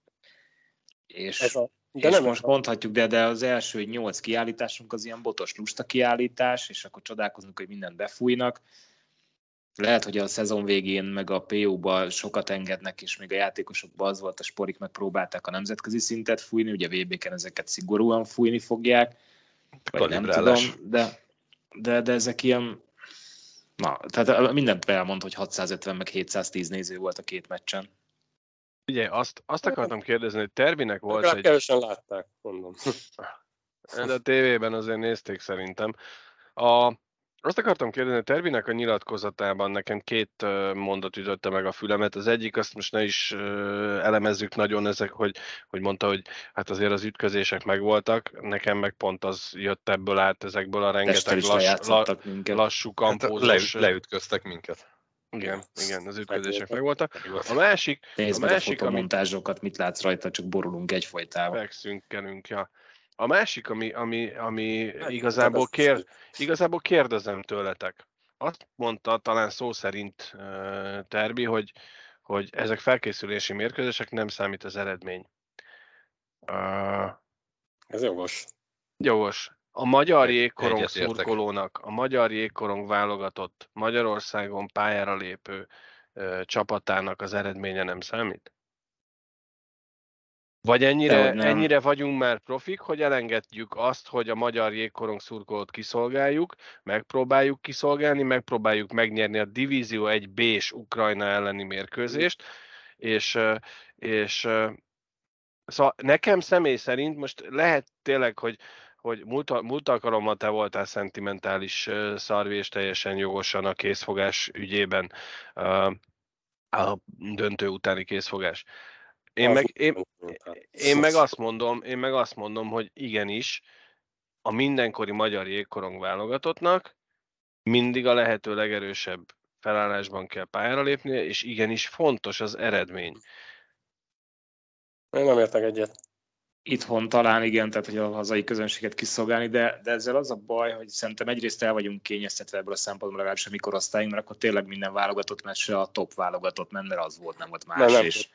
És, Ez a, de és nem most mondhatjuk, de, de az első nyolc kiállításunk az ilyen botos lusta kiállítás, és akkor csodálkozunk, hogy mindent befújnak. Lehet, hogy a szezon végén meg a PO-ba sokat engednek, és még a játékosokban az volt, a sporik megpróbálták a nemzetközi szintet fújni, ugye VB-ken ezeket szigorúan fújni fogják. Vagy nem tudom, de de, de ezek ilyen, na, tehát mindent elmond, hogy 650 meg 710 néző volt a két meccsen. Ugye, azt, azt akartam kérdezni, hogy Tervinek volt egy... kevesen látták, mondom. De a tévében azért nézték szerintem. A, azt akartam kérdezni, a Tervinek a nyilatkozatában nekem két mondat ütötte meg a fülemet. Az egyik, azt most ne is elemezzük nagyon ezek, hogy, hogy mondta, hogy hát azért az ütközések megvoltak, nekem meg pont az jött ebből át, ezekből a rengeteg lass, la, lassú kampózós... Hát le, leütköztek minket. Igen, igen, az ütközések megvoltak. A másik... Nézd a másik, a fotomontázsokat, mit látsz rajta, csak borulunk egyfolytában. Megszünkelünk, ja. A másik, ami, ami, ami igazából, kér, igazából kérdezem tőletek. Azt mondta talán szó szerint uh, Terbi, hogy, hogy ezek felkészülési mérkőzések, nem számít az eredmény. Uh, Ez jogos. Jogos. A magyar jégkorong szurkolónak, a magyar jégkorong válogatott Magyarországon pályára lépő uh, csapatának az eredménye nem számít? Vagy ennyire, ennyire vagyunk már profik, hogy elengedjük azt, hogy a magyar jégkorong szurkolót kiszolgáljuk, megpróbáljuk kiszolgálni, megpróbáljuk megnyerni a Divízió 1 B-s Ukrajna elleni mérkőzést, és, és szóval nekem személy szerint most lehet tényleg, hogy hogy múlt, múlt alkalommal te voltál szentimentális szarvi, és teljesen jogosan a készfogás ügyében a döntő utáni készfogás. Én meg, én, én meg azt mondom, én meg azt mondom, hogy igenis, a mindenkori magyar jégkorong válogatottnak mindig a lehető legerősebb felállásban kell pályára lépnie, és igenis fontos az eredmény. Én nem értek egyet. Itthon talán igen, tehát hogy a hazai közönséget kiszolgálni, de, de ezzel az a baj, hogy szerintem egyrészt el vagyunk kényeztetve ebből a szempontból legalábbis a mikorosztályunk, mert akkor tényleg minden válogatott meccsre a top válogatott ment, mert az volt, nem volt más. Nem, nem. És,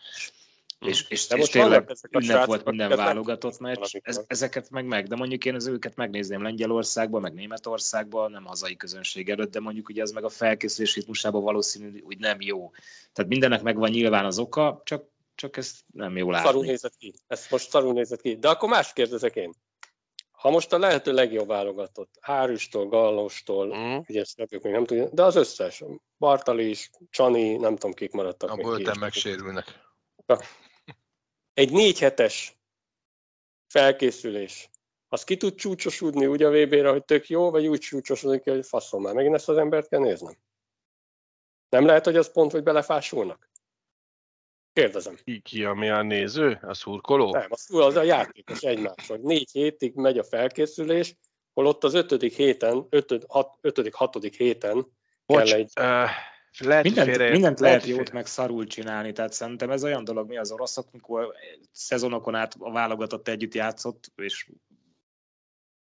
és, és, de és tényleg ünnep volt minden válogatott meccs, ez, ezeket meg meg, de mondjuk én az őket megnézném Lengyelországban, meg Németországban, nem hazai közönség előtt, de mondjuk ugye az meg a felkészülés ritmusában valószínű, hogy nem jó. Tehát mindennek megvan nyilván az oka, csak, csak ezt nem jó látni. Szarul nézett ki. Ez most szarul nézett ki. De akkor más kérdezek én. Ha most a lehető legjobb válogatott, Hárüstől, Gallostól, mm. ugye ezt még nem tudja, de az összes, Bartali is, Csani, nem tudom kik maradtak. A bölten megsérülnek. Egy négy hetes felkészülés, az ki tud csúcsosodni úgy a VB-re, hogy tök jó, vagy úgy csúcsosodik, hogy faszom már, megint ezt az embert kell néznem. Nem lehet, hogy az pont, hogy belefásulnak? Kérdezem. Ki, ki ami a néző? A szurkoló? Nem, az, az a játékos egymás, hogy négy hétig megy a felkészülés, holott az ötödik héten, ötöd, hat, ötödik, hatodik héten Bocs, kell egy... Uh lehet, mindent, félre, mindent lehet, lehet jót meg szarul csinálni, tehát szerintem ez olyan dolog, mi az oroszok, mikor szezonokon át a válogatott együtt játszott, és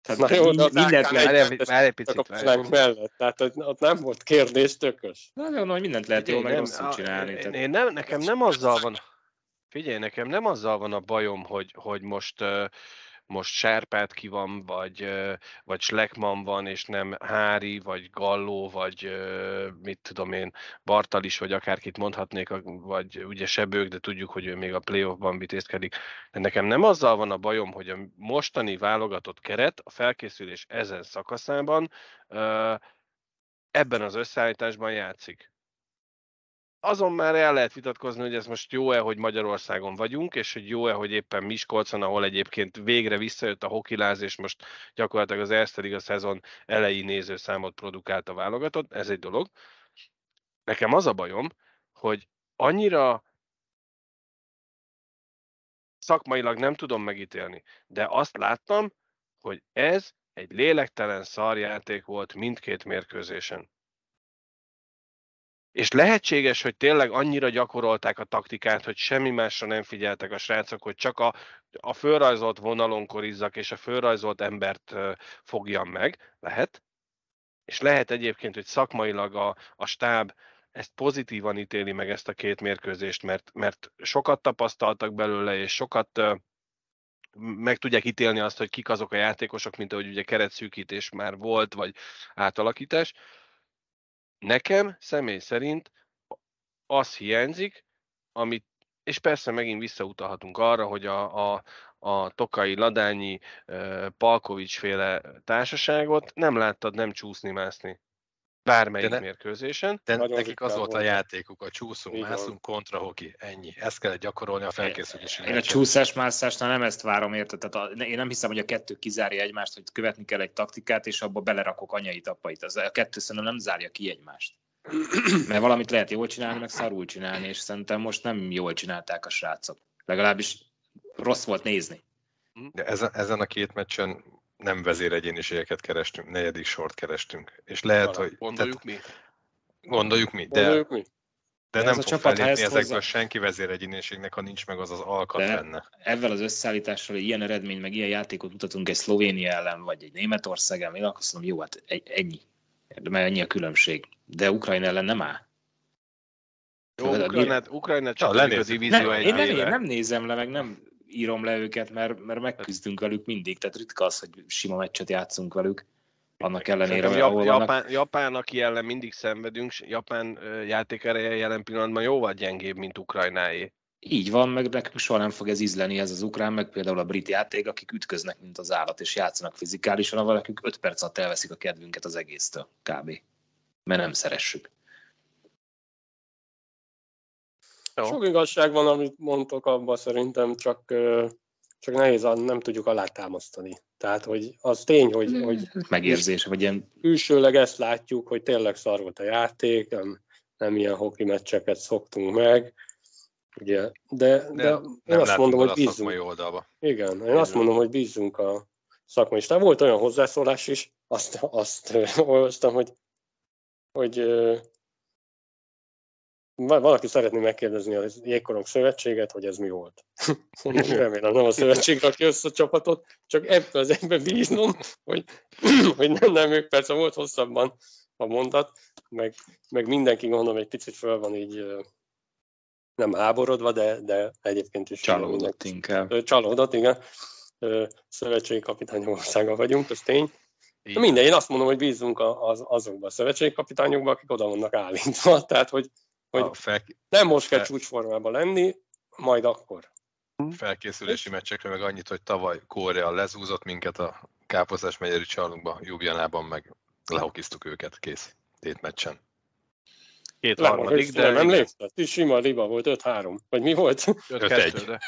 tehát Na jó, de mindent lehet. Már egy picit a mellett, tehát ott nem volt kérdés, tökös. Nagyon nagy, mindent lehet jól meg rosszul csinálni. Én, én nem, nekem nem azzal van, figyelj, nekem nem azzal van a bajom, hogy, hogy most uh, most Serpát ki van, vagy, vagy Schleckman van, és nem Hári, vagy Galló, vagy mit tudom én, Bartal vagy akárkit mondhatnék, vagy ugye Sebők, de tudjuk, hogy ő még a playoffban vitézkedik. De nekem nem azzal van a bajom, hogy a mostani válogatott keret a felkészülés ezen szakaszában ebben az összeállításban játszik azon már el lehet vitatkozni, hogy ez most jó-e, hogy Magyarországon vagyunk, és hogy jó-e, hogy éppen Miskolcon, ahol egyébként végre visszajött a hokiláz, és most gyakorlatilag az Erste a szezon elejé nézőszámot produkált a válogatott, ez egy dolog. Nekem az a bajom, hogy annyira szakmailag nem tudom megítélni, de azt láttam, hogy ez egy lélektelen szarjáték volt mindkét mérkőzésen. És lehetséges, hogy tényleg annyira gyakorolták a taktikát, hogy semmi másra nem figyeltek a srácok, hogy csak a, a fölrajzolt vonalon korizzak, és a fölrajzolt embert fogjam meg. Lehet. És lehet egyébként, hogy szakmailag a, a stáb ezt pozitívan ítéli meg ezt a két mérkőzést, mert, mert sokat tapasztaltak belőle, és sokat meg tudják ítélni azt, hogy kik azok a játékosok, mint ahogy ugye keretszűkítés már volt, vagy átalakítás Nekem személy szerint az hiányzik, amit, és persze megint visszautalhatunk arra, hogy a, a, a Tokai, Ladányi, Palkovics féle társaságot nem láttad nem csúszni-mászni. Bármelyik de ne, mérkőzésen. De nekik az volt a játékuk, a csúszunk, Igen. mászunk, kontra hoki, ennyi. Ezt kell gyakorolni a felkészülésen. Én a csúszás mászásnál nem ezt várom, érted? Tehát a, én nem hiszem, hogy a kettő kizárja egymást, hogy követni kell egy taktikát, és abba belerakok anyai tapait. Az, a kettő szerintem nem zárja ki egymást. [CLEARS THROAT] Mert valamit lehet jól csinálni, meg szarul csinálni, és szerintem most nem jól csinálták a srácok. Legalábbis rossz volt nézni. De ezen, ezen a két meccsen nem vezéregyéniségeket kerestünk, negyedik sort kerestünk. És lehet, Vala, hogy... Gondoljuk mi? Gondoljuk mi, de, gondoljuk mi? de, de nem fog csapat, felépni ezekből hozzá... senki vezéregyéniségnek, ha nincs meg az az alkat de benne. Ezzel az összeállítással, hogy ilyen eredmény, meg ilyen játékot mutatunk egy Szlovénia ellen, vagy egy Németország ellen, én akkor mondom, jó, hát ennyi. Mert ennyi a különbség. De Ukrajna ellen nem áll. Jó, Ukrajnát, Ukrajnát csak ja, a divízió nem, én, nem, én nem nézem le, meg nem írom le őket, mert, mert megküzdünk velük mindig, tehát ritka az, hogy sima meccset játszunk velük. Annak ellenére, hogy ahol Japán, vannak... Japán, aki ellen mindig szenvedünk, Japán játékereje jelen pillanatban jóval gyengébb, mint Ukrajnáé. Így van, meg nekünk soha nem fog ez ízleni ez az ukrán, meg például a brit játék, akik ütköznek, mint az állat, és játszanak fizikálisan, ahol nekünk 5 perc alatt elveszik a kedvünket az egésztől, kb. Mert nem szeressük. Jó. Sok igazság van, amit mondtok abban szerintem, csak, csak nehéz, nem tudjuk alátámasztani. Tehát, hogy az tény, hogy, hogy megérzés, vagy ilyen... Külsőleg ezt látjuk, hogy tényleg szar volt a játék, nem, nem ilyen hoki meccseket szoktunk meg, ugye, de, de, de én azt mondom, hogy bízunk. Oldalba. Igen, én azt mondom, hogy bízunk a szakmai De Volt olyan hozzászólás is, azt, azt [LAUGHS] olvastam, hogy, hogy valaki szeretné megkérdezni a Jégkorong Szövetséget, hogy ez mi volt. [LAUGHS] Remélem nem a szövetség rakja össze a csapatot, csak ebből az egyben bíznom, hogy, [CLEARS THROAT] hogy nem, nem ők persze volt hosszabban a mondat, meg, meg mindenki gondolom egy picit föl van így nem háborodva, de, de egyébként is csalódott inkább. Csalódott, igen. Szövetségi kapitány országa vagyunk, az tény. Igen. Minden, én azt mondom, hogy bízunk az, azokban a szövetségi kapitányokban, akik oda vannak állítva. [LAUGHS] Tehát, hogy hogy fel... nem most kell fel... csúcsformában lenni, majd akkor. Felkészülési meccsekre meg annyit, hogy tavaly Korea lezúzott minket a Káposztás megyeri csarnokba, Jubjanában, meg lehokiztuk őket, kész, tét meccsen. Két Le, harmadik, de... Nem emlékszel? Sima liba volt, 5-3. Vagy mi volt? 5-1.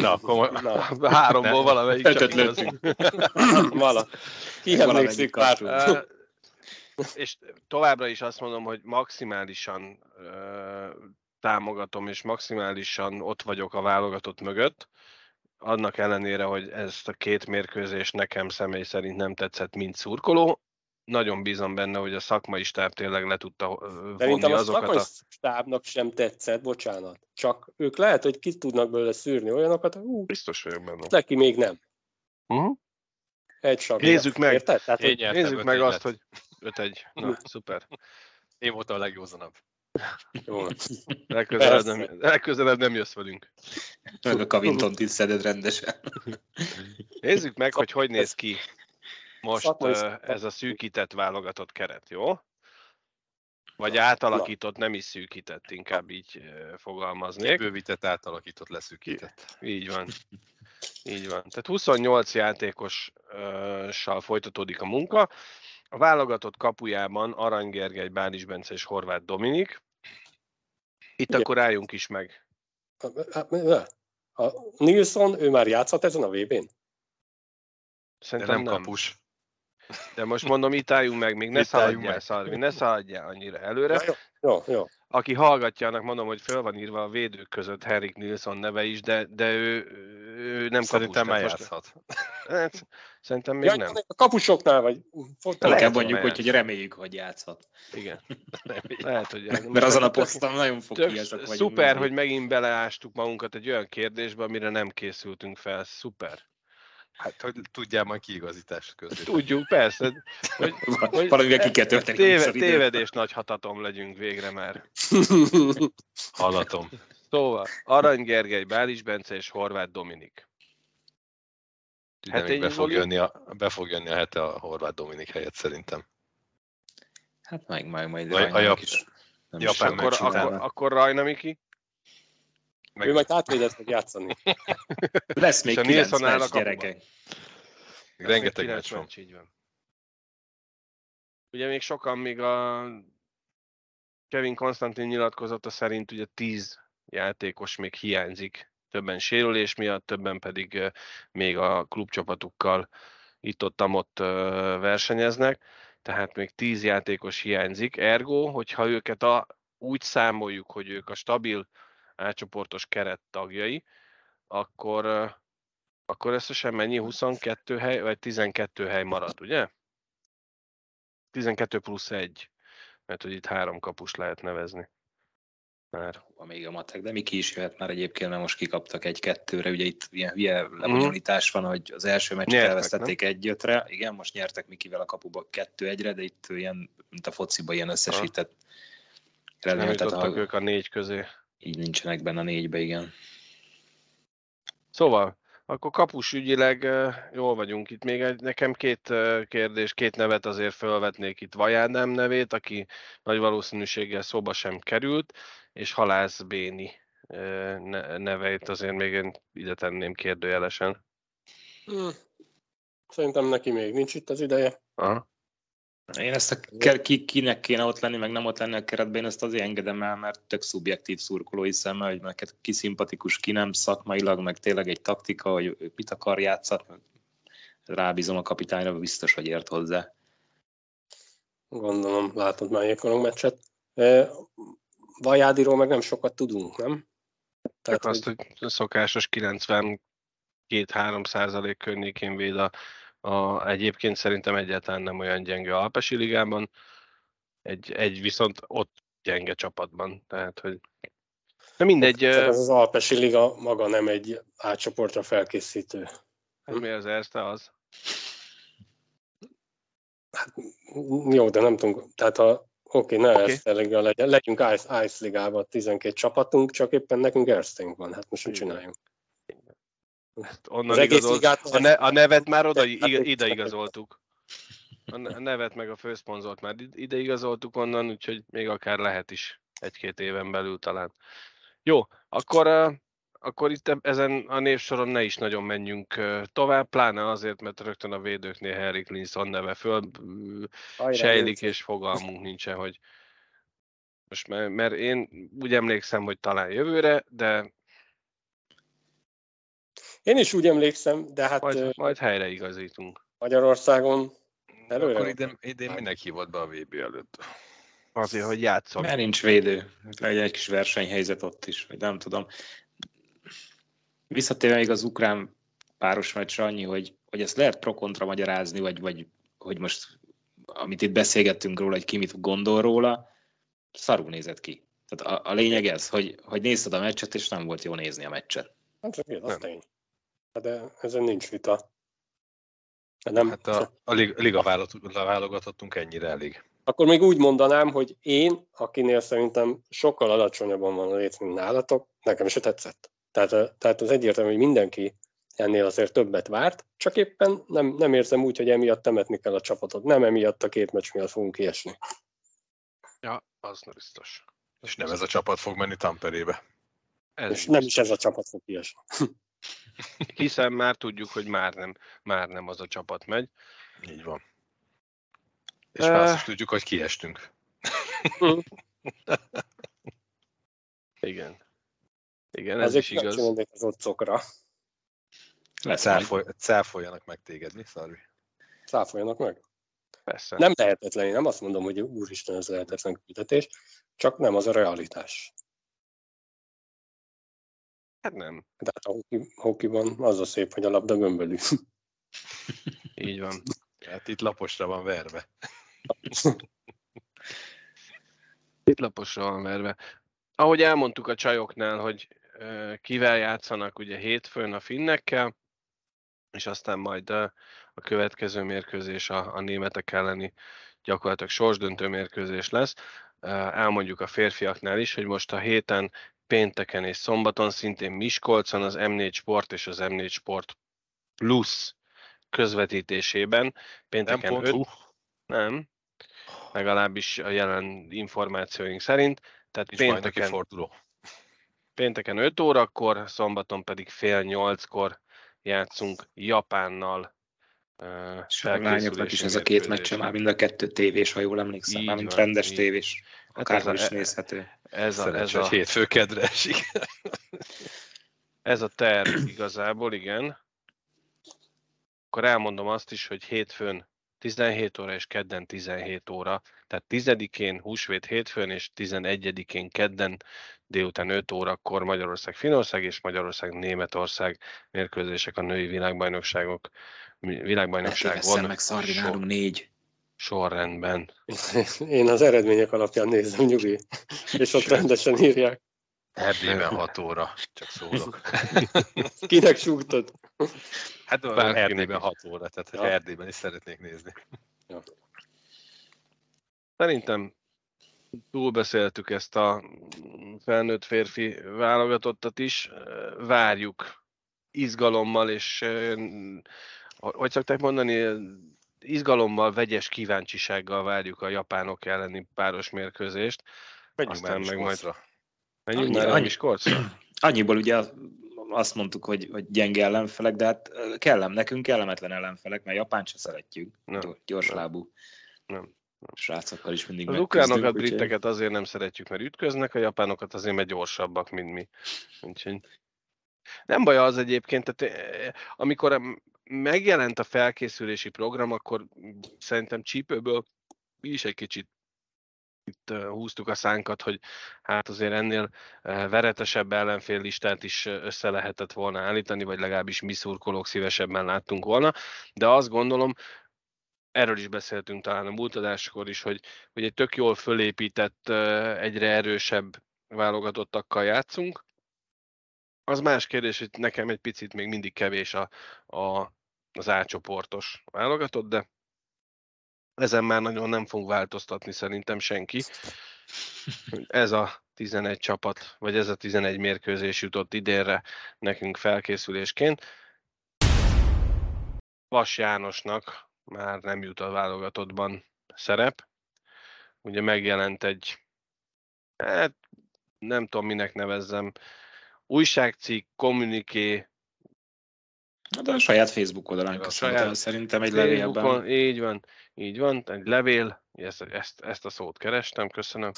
Na, akkor Na. háromból valamelyik csak igazunk. Vala. Ki emlékszik pár? És továbbra is azt mondom, hogy maximálisan ö, támogatom, és maximálisan ott vagyok a válogatott mögött, annak ellenére, hogy ezt a két mérkőzést nekem személy szerint nem tetszett, mint szurkoló. Nagyon bízom benne, hogy a szakmai stáb tényleg le tudta vonni Szerintem azokat a szakmai a... stábnak sem tetszett, bocsánat. Csak ők lehet, hogy ki tudnak belőle szűrni olyanokat, ú, biztos vagyok benne. Neki még nem. Uh-huh. Egy. Nézzük meg, Érted? Tehát, nézzük meg azt, hogy 5-1. Na, szuper. Én voltam a legjózanabb. Jó. Legközelebb nem, legközelebb nem jössz velünk. Meg a Covington-t is szeded rendesen. Nézzük meg, hogy hogy néz ki most ez a szűkített válogatott keret, jó? Vagy átalakított, nem is szűkített, inkább így fogalmaznék. Bővített, átalakított, leszűkített. Így van. Így van. Tehát 28 játékossal folytatódik a munka. A válogatott kapujában Arany Gergely, Bális Bence és Horváth Dominik. Itt Igen. akkor álljunk is meg. A Nilsson, ő már játszott ezen a VB-n? Szerintem nem, nem kapus. De most mondom, itt álljunk meg, még ne szaladjál, szalvi, ne szaladjál annyira előre. Ja, jó, jó. Aki hallgatja, annak mondom, hogy föl van írva a védők között Henrik Nilsson neve is, de, de ő, ő nem Szerintem kapus. eljátszhat. Hát, szerintem még ja, nem. A kapusoknál vagy. Lehet, mondjuk, hogy, hogy reméljük, hogy játszhat. Igen. Lehet, hogy Mert azon a poszton nagyon fokhíjasak vagyunk. Szuper, hogy megint beleástuk magunkat egy olyan kérdésbe, amire nem készültünk fel. Szuper. Hát, hogy tudjál majd kiigazítást közé. Tudjuk, persze. Hogy, hogy Valamivel ki kell történni. Téve, tévedés nagy hatatom legyünk végre már. [LAUGHS] Halatom. Szóval, Arany Gergely, Bális Bence és Horváth Dominik. Hát be, fog jönni a, be fog jönni a hete a Horváth Dominik helyett szerintem. Hát meg, meg majd a, a Jap, is. Japán akkor, akkor, akkor Rajna Miki? Meg... Ő majd átvédet fog játszani. [LAUGHS] Lesz még 9 meccs, gyerekek. Rengeteg meccs van. Így van. ugye még sokan még a Kevin Konstantin nyilatkozata szerint ugye 10 játékos még hiányzik, többen sérülés miatt, többen pedig még a klubcsapatukkal itt-ott ott versenyeznek, tehát még 10 játékos hiányzik. Ergo, hogyha őket a, úgy számoljuk, hogy ők a stabil átcsoportos keret tagjai, akkor, akkor összesen mennyi? 22 hely, vagy 12 hely marad, ugye? 12 plusz 1, mert hogy itt három kapus lehet nevezni. Már. Még a matek, de mi ki is jöhet már egyébként, mert most kikaptak egy-kettőre, ugye itt ilyen hülye lebonyolítás van, hogy az első meccset elvesztették egy-ötre, igen, most nyertek Mikivel a kapuba kettő-egyre, de itt ilyen, mint a fociba ilyen összesített nem jutottak a... ők a négy közé. Így nincsenek benne a négybe, igen. Szóval, akkor kapus ügyileg jól vagyunk itt. Még egy, nekem két kérdés, két nevet azért felvetnék itt. Vajádám nevét, aki nagy valószínűséggel szóba sem került, és Halász Béni neveit azért még én ide tenném kérdőjelesen. Hmm. Szerintem neki még nincs itt az ideje. Aha. Én ezt a ki, kinek kéne ott lenni, meg nem ott lenni a keretben, én ezt azért engedem el, mert tök szubjektív szurkolói szemmel, hogy neked ki szimpatikus, ki nem szakmailag, meg tényleg egy taktika, hogy mit akar játszani. Rábízom a kapitányra, biztos, hogy ért hozzá. Gondolom, látod már egy meccset. Vajádiról meg nem sokat tudunk, nem? Tehát, azt, hogy szokásos 92-3 százalék környékén véd a a, egyébként szerintem egyáltalán nem olyan gyenge a Alpesi ligában, egy, egy viszont ott gyenge csapatban, tehát hogy de mindegy. Ez az Alpesi liga maga nem egy átcsoportra felkészítő. Hát mi az Erste az? Hát, jó, de nem tudunk, tehát a Oké, ne okay. Erste liga legyen, legyünk Ice, Ice ligában 12 csapatunk, csak éppen nekünk Erstünk van, hát most mit csináljunk? Hát onnan igazolt, a, ne, a nevet már oda, ide igazoltuk. A nevet meg a főszponzort már ide igazoltuk onnan, úgyhogy még akár lehet is egy-két éven belül talán. Jó, akkor, akkor itt ezen a névsoron ne is nagyon menjünk tovább, pláne azért, mert rögtön a védőknél Harry Clinton neve föl sejlik, és fogalmunk nincsen, hogy most mert, mert én úgy emlékszem, hogy talán jövőre, de én is úgy emlékszem, de hát... Majd, majd helyreigazítunk. Magyarországon előre. Akkor idén, idén minek hívott be a VB előtt? Azért, hogy játszom. Mert nincs védő. Legyen egy kis versenyhelyzet ott is, vagy nem tudom. Visszatérve még az ukrán páros meccsre annyi, hogy, hogy ezt lehet pro-kontra magyarázni, vagy, vagy hogy most, amit itt beszélgettünk róla, hogy ki mit gondol róla, szarul nézett ki. Tehát a, a lényeg ez, hogy, hogy nézted a meccset, és nem volt jó nézni a meccset. Nem csak az nem. tény. De ezen nincs vita. Nem. Hát a, a liga válogatottunk ennyire elég. Akkor még úgy mondanám, hogy én, akinél szerintem sokkal alacsonyabban van a lét, mint nálatok, nekem is tetszett. Tehát, tehát az egyértelmű, hogy mindenki ennél azért többet várt, csak éppen nem, nem érzem úgy, hogy emiatt temetni kell a csapatot. Nem emiatt a két meccs miatt fogunk kiesni. Ja, az nem biztos. És nem ez a csapat fog menni Tamperébe. Ez és nem is ez a csapat fog kiesni. Hiszen már tudjuk, hogy már nem, már nem az a csapat megy. Így van. És már azt is tudjuk, hogy kiestünk. Igen. Igen, ez is igaz. Ezért az otcokra. Cáfoljanak meg téged, mi Szarvi? Cáfoljanak meg? Persze. Nem lehetetlen, én nem azt mondom, hogy úristen, ez lehetetlen küldetés, csak nem az a realitás. Hát nem. De hát a hoki, hokiban az a szép, hogy a labda gömbölű. [LAUGHS] Így van. Hát itt laposra van verve. [LAUGHS] itt laposra van verve. Ahogy elmondtuk a csajoknál, hogy kivel játszanak ugye hétfőn a finnekkel, és aztán majd a következő mérkőzés a, a németek elleni gyakorlatilag sorsdöntő mérkőzés lesz. Elmondjuk a férfiaknál is, hogy most a héten pénteken és szombaton szintén Miskolcon az M4 Sport és az M4 Sport Plus közvetítésében. Pénteken nem, 5, nem, legalábbis a jelen információink szerint. Tehát pénteken, forduló. pénteken 5 órakor, szombaton pedig fél 8-kor játszunk Japánnal és a lányoknak is ez a két meccse már mind a kettő tévés, ha jól emlékszem, már mint rendes így. tévés. Akárhol hát is nézhető. Ez a, ez a, hétfő kedre esik. ez a terv igazából, igen. Akkor elmondom azt is, hogy hétfőn 17 óra és kedden 17 óra, tehát 10-én húsvét hétfőn és 11-én kedden délután 5 órakor Magyarország Finország és Magyarország Németország mérkőzések a női világbajnokságok világbajnokság van. meg Szarvi, nálunk négy. Sorrendben. [LAUGHS] Én az eredmények alapján nézem, nyugi. És ott rendesen írják. Erdélyben 6 óra, csak szólok. [LAUGHS] Kinek súgtad? Hát Bár Erdélyben 6 óra, tehát ja. Erdélyben is szeretnék nézni. Ja. Szerintem túlbeszéltük ezt a felnőtt férfi válogatottat is. Várjuk izgalommal, és hogy szokták mondani, izgalommal, vegyes kíváncsisággal várjuk a japánok elleni páros mérkőzést. Menjünk Aztán meg majd... Menjünk annyi, már annyi, Miskolcra? [CLEARS THROAT] Annyiból ugye azt mondtuk, hogy, hogy gyenge ellenfelek, de hát kellem, nekünk kellemetlen ellenfelek, mert Japán se szeretjük, nem, gyorslábú. Nem. nem. Srácokkal is mindig Az ukránokat, briteket azért nem szeretjük, mert ütköznek, a japánokat azért, mert gyorsabbak, mint mi. Úgyhogy nem baj az egyébként, tehát amikor megjelent a felkészülési program, akkor szerintem csípőből mi is egy kicsit itt húztuk a szánkat, hogy hát azért ennél veretesebb ellenfél listát is össze lehetett volna állítani, vagy legalábbis mi szurkolók szívesebben láttunk volna, de azt gondolom, erről is beszéltünk talán a múltadáskor is, hogy, hogy egy tök jól fölépített, egyre erősebb válogatottakkal játszunk. Az más kérdés, hogy nekem egy picit még mindig kevés a, a, az átcsoportos válogatott, de ezen már nagyon nem fog változtatni szerintem senki. Ez a 11 csapat, vagy ez a 11 mérkőzés jutott idénre nekünk felkészülésként. Vas Jánosnak már nem jut a válogatottban szerep. Ugye megjelent egy, hát nem tudom minek nevezzem, újságcikk, kommuniké, de a saját Facebook oldalán köszönöm, szerintem egy levélben. Így van, így van, egy levél, ezt, ezt, ezt a szót kerestem, köszönöm.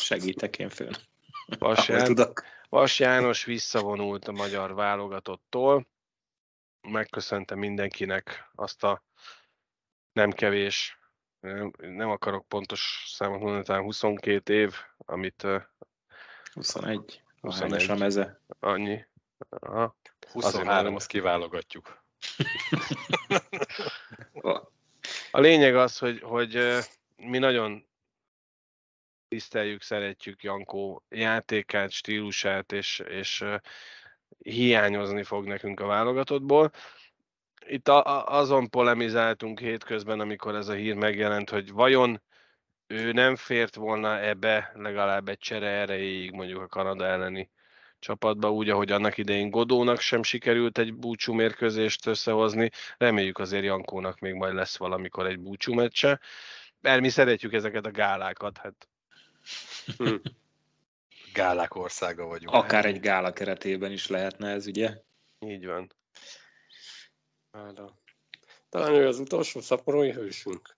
Segítek én föl. Vas, Ján, Vas János visszavonult a magyar válogatottól, megköszönte mindenkinek azt a nem kevés, nem, nem akarok pontos számot mondani, talán 22 év, amit... 21. 21. a meze. Annyi. Aha. 23, azt kiválogatjuk. A lényeg az, hogy, hogy mi nagyon tiszteljük, szeretjük Jankó játékát, stílusát, és, és hiányozni fog nekünk a válogatottból. Itt a, a, azon polemizáltunk hétközben, amikor ez a hír megjelent, hogy vajon ő nem fért volna ebbe legalább egy csere erejéig mondjuk a Kanada elleni csapatba, úgy, ahogy annak idején Godónak sem sikerült egy búcsú mérkőzést összehozni. Reméljük azért Jankónak még majd lesz valamikor egy búcsú meccse. Mert mi szeretjük ezeket a gálákat, hát. Hm. Gálák országa vagyunk. Akár egy gála keretében is lehetne ez, ugye? Így van. Talán ő az utolsó szaporói hősünk,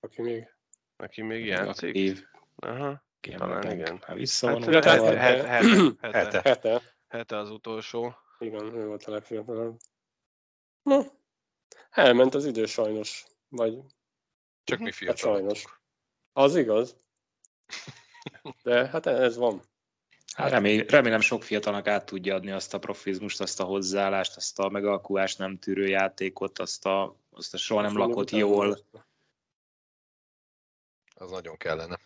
aki még... Aki még játszik? Év. Aha. Talán igen. Hát visszavonult. Hát, hete, hete, hete, hete. hete az utolsó. Igen, ő volt a legfiatalabb. Na, elment az idő sajnos. Vagy... Csak mi fiatalok. Hát sajnos. Az igaz. De hát ez van. Hát remélem, remélem sok fiatalnak át tudja adni azt a profizmust, azt a hozzáállást, azt a megalkulást nem tűrő játékot, azt a, azt a soha nem lakott jól. Az nagyon kellene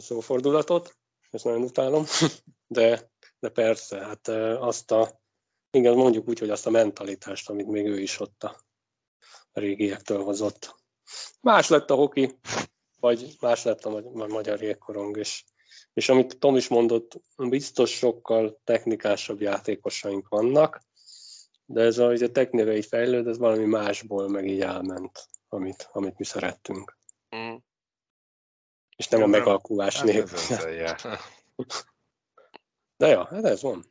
szófordulatot, ezt nagyon utálom, [LAUGHS] de, de persze, hát azt a, igen, mondjuk úgy, hogy azt a mentalitást, amit még ő is ott a régiektől hozott. Más lett a hoki, vagy más lett a magyar jégkorong, és, és amit Tom is mondott, biztos sokkal technikásabb játékosaink vannak, de ez a, a technikai fejlőd, ez valami másból meg így elment, amit, amit mi szerettünk. És nem a megalkulás hát nélkül. De ja, hát ez van.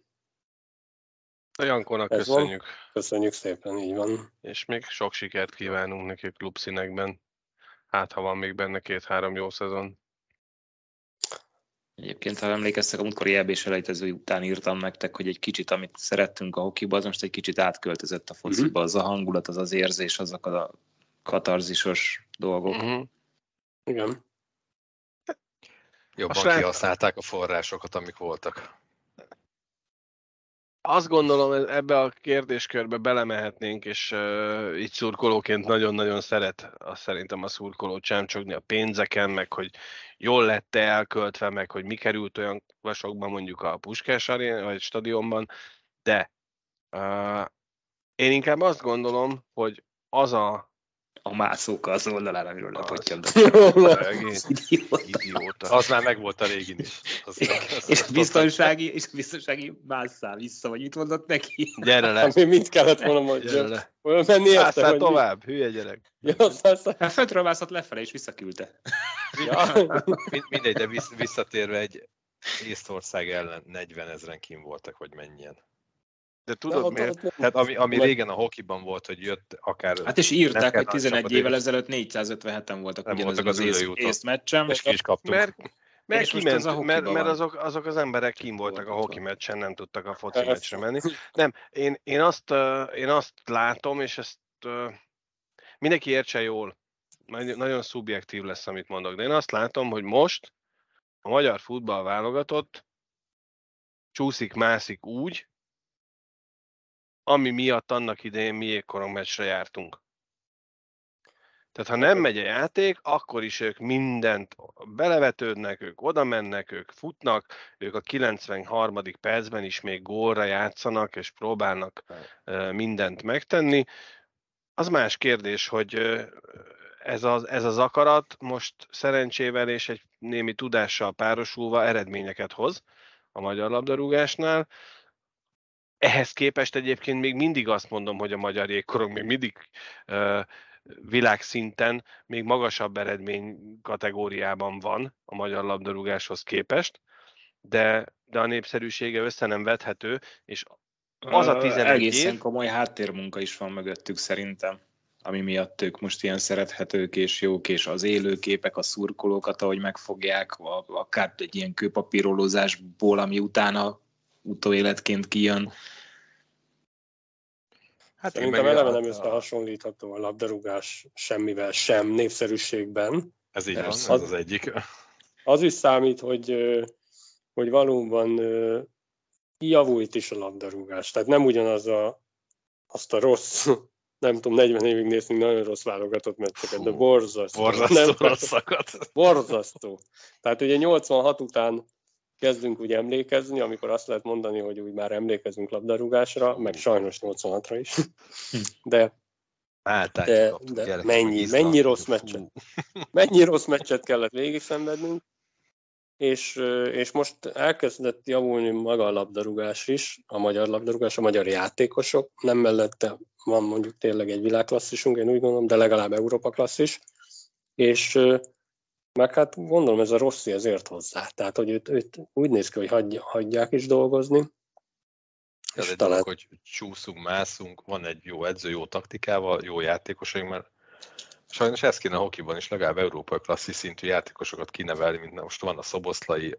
A Jankónak köszönjük. Van. Köszönjük szépen, így van. És még sok sikert kívánunk neki klubszínekben. Hát, ha van még benne két-három jó szezon. Egyébként, ha emlékeztek, a múltkori eb után írtam nektek, hogy egy kicsit, amit szerettünk a hokiba, az most egy kicsit átköltözött a fociba, uh-huh. az a hangulat, az az érzés, azok a katarzisos dolgok. Uh-huh. Igen. Jobban srác... kihasználták a forrásokat, amik voltak. Azt gondolom, ebbe a kérdéskörbe belemehetnénk, és uh, így szurkolóként nagyon-nagyon szeret azt szerintem a szurkoló csámcsogni a pénzeken, meg hogy jól lett elköltve, meg hogy mi került olyan vasokban mondjuk a Puskás arén, vagy stadionban, de uh, én inkább azt gondolom, hogy az a a mászók az oldalán, amiről lepotyam. [LAUGHS] Idióta. Az már megvolt a régin is. Az, az, és, a biztonsági, és a biztonsági másszál vissza, vagy mit mondott neki? Gyere le. Ami mit kellett volna mondja. Olyan menni érte, hogy tovább, hülye gyerek. Ja, hát föntről mászott lefelé, és visszaküldte. Ja. Mindegy, de visszatérve egy Észtország ellen 40 ezeren kim voltak, vagy mennyien. De tudod de miért? Ott, Tehát ami, ami régen a hokiban volt, hogy jött akár... Hát és írták, hogy 11 évvel ezelőtt 457-en voltak nem voltak az észt meccsen. És ki is kaptunk. Mert, mert, kiment, az mert, mert azok, azok az emberek kim voltak a hoki meccsen, nem tudtak a foci meccsre menni. Nem, én, én, azt, én azt látom, és ezt mindenki értse jól, nagyon szubjektív lesz, amit mondok, de én azt látom, hogy most a magyar futball válogatott csúszik-mászik úgy, ami miatt annak idején mi meccsre jártunk. Tehát ha nem megy a játék, akkor is ők mindent belevetődnek, ők oda mennek, ők futnak, ők a 93. percben is még gólra játszanak, és próbálnak mindent megtenni. Az más kérdés, hogy ez az, ez az akarat most szerencsével és egy némi tudással párosulva eredményeket hoz a magyar labdarúgásnál. Ehhez képest egyébként még mindig azt mondom, hogy a magyar jégkorong még mindig uh, világszinten még magasabb eredmény kategóriában van a magyar labdarúgáshoz képest, de, de a népszerűsége össze nem vethető, és az a 11 Egészen év... komoly háttérmunka is van mögöttük szerintem ami miatt ők most ilyen szerethetők és jók, és az élőképek, a szurkolókat, ahogy megfogják, akár egy ilyen kőpapírolózásból, ami utána utóéletként kijön. Hát Szerintem eleve nem összehasonlítható a labdarúgás semmivel sem népszerűségben. Ez így van, ez az, az egyik. Az is számít, hogy, hogy valóban javult is a labdarúgás. Tehát nem ugyanaz a, azt a rossz, [LAUGHS] nem tudom, 40 évig néztünk nagyon rossz válogatott meccseket, de borzasztó. Borzasztó nem, rosszakat. [LAUGHS] Borzasztó. Tehát ugye 86 után kezdünk úgy emlékezni, amikor azt lehet mondani, hogy úgy már emlékezünk labdarúgásra, meg sajnos 86-ra is. De, de, de mennyi, mennyi rossz meccset, mennyi rossz meccset kellett végig szenvednünk, és, és most elkezdett javulni maga a labdarúgás is, a magyar labdarúgás, a magyar játékosok, nem mellette van mondjuk tényleg egy világklasszisunk, én úgy gondolom, de legalább Európa klasszis, és meg hát gondolom ez a Rossi ezért hozzá. Tehát, hogy őt, őt úgy néz ki, hogy hagyja, hagyják is dolgozni. Ez egy talán... dolog, hogy csúszunk, mászunk, van egy jó edző, jó taktikával, jó játékosaink, mert sajnos ez kéne a hokiban is, legalább európai klasszi szintű játékosokat kinevelni, mint most van a Szoboszlai,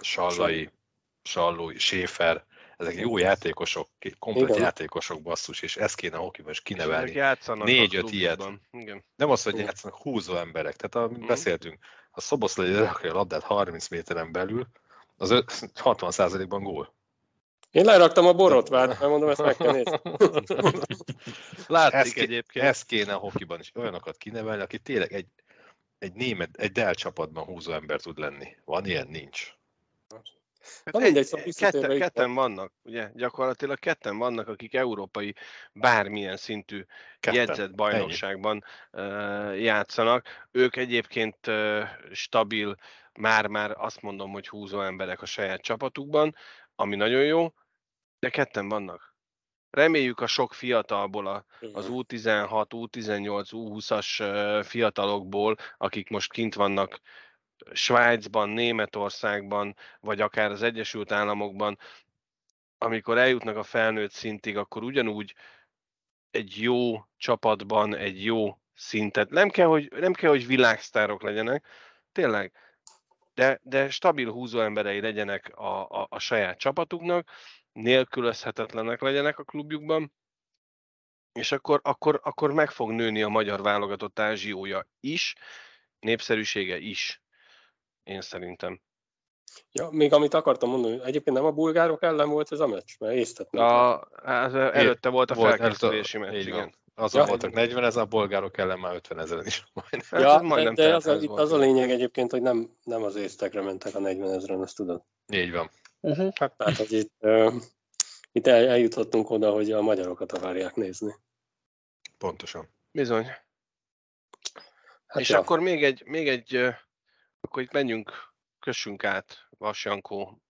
Sallai, Sallói, Séfer, ezek jó játékosok, komplet Igen. játékosok basszus, és ezt kéne a hokiban is kinevelni. Négy-öt ilyet. Igen. Nem az, hogy játszanak húzó emberek. Tehát amit mm. beszéltünk, a Szoboszlai rakja a labdát 30 méteren belül, az 60%-ban gól. Én leraktam a borotvát, mert mondom, ezt meg kell nézni. [LAUGHS] Látték ezt, egyébként. Ezt kéne a hokiban is olyanokat kinevelni, aki tényleg egy, egy német, egy Dell csapatban húzó ember tud lenni. Van ilyen? Nincs. Hát egy, mindegy, szóval ketten, ketten vannak, ugye, gyakorlatilag ketten vannak, akik európai bármilyen szintű ketten. jegyzett bajnokságban uh, játszanak. Ők egyébként uh, stabil, már-már azt mondom, hogy húzó emberek a saját csapatukban, ami nagyon jó, de ketten vannak. Reméljük a sok fiatalból, a, az U16, U18, U20-as fiatalokból, akik most kint vannak Svájcban, Németországban, vagy akár az Egyesült Államokban amikor eljutnak a felnőtt szintig, akkor ugyanúgy egy jó csapatban, egy jó szintet, nem kell, hogy, nem kell, hogy világsztárok legyenek, tényleg, de, de stabil húzó emberei legyenek a, a, a saját csapatuknak, nélkülözhetetlenek legyenek a klubjukban, és akkor, akkor, akkor meg fog nőni a magyar válogatott ázsiója is, népszerűsége is, én szerintem. Ja, még amit akartam mondani, egyébként nem a bulgárok ellen volt ez a meccs, mert észtettem. A, hát előtte volt a felkészülési meccs, igen. Azon ja, voltak 40 ezer, a bolgárok ellen már 50 ezeren is. Majdnem. Ja, majdnem de, de az, a, itt az a lényeg egyébként, hogy nem, nem az észtekre mentek a 40 ezeren, azt tudod. Így van. Uh-huh. Hát, hát hogy itt, uh, itt el, eljutottunk oda, hogy a magyarokat akarják nézni. Pontosan. Bizony. Hát És ja. akkor még egy, még egy, akkor itt menjünk, kössünk át Vasjankó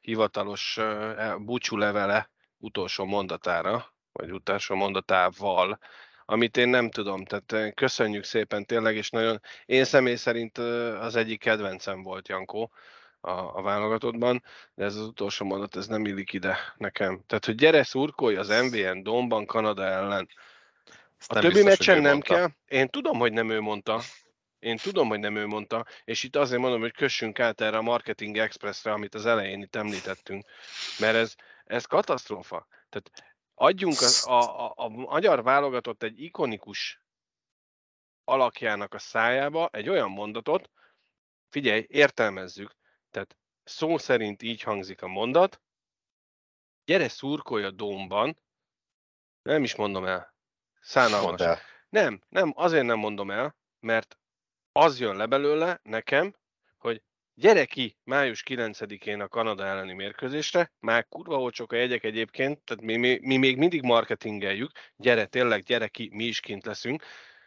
hivatalos uh, búcsú levele utolsó mondatára, vagy utolsó mondatával, amit én nem tudom. Tehát köszönjük szépen tényleg, és nagyon, én személy szerint az egyik kedvencem volt Jankó a, a válogatottban, de ez az utolsó mondat, ez nem illik ide nekem. Tehát, hogy gyere szurkolj az MVN Domban Kanada ellen. a többi biztos, meccsen nem mondta. kell. Én tudom, hogy nem ő mondta. Én tudom, hogy nem ő mondta, és itt azért mondom, hogy kössünk át erre a Marketing Expressre, amit az elején itt említettünk, mert ez, ez katasztrófa. Tehát adjunk az, a, a, a magyar válogatott egy ikonikus alakjának a szájába egy olyan mondatot, figyelj, értelmezzük, tehát szó szerint így hangzik a mondat, gyere szurkolj a dómban, nem is mondom el, szánalmas. El. Nem, nem, azért nem mondom el, mert az jön le belőle nekem, hogy Gyere ki május 9-én a Kanada elleni mérkőzésre, már kurva olcsók a jegyek egyébként, tehát mi, mi, mi még mindig marketingeljük, gyere tényleg, gyere ki, mi is kint leszünk,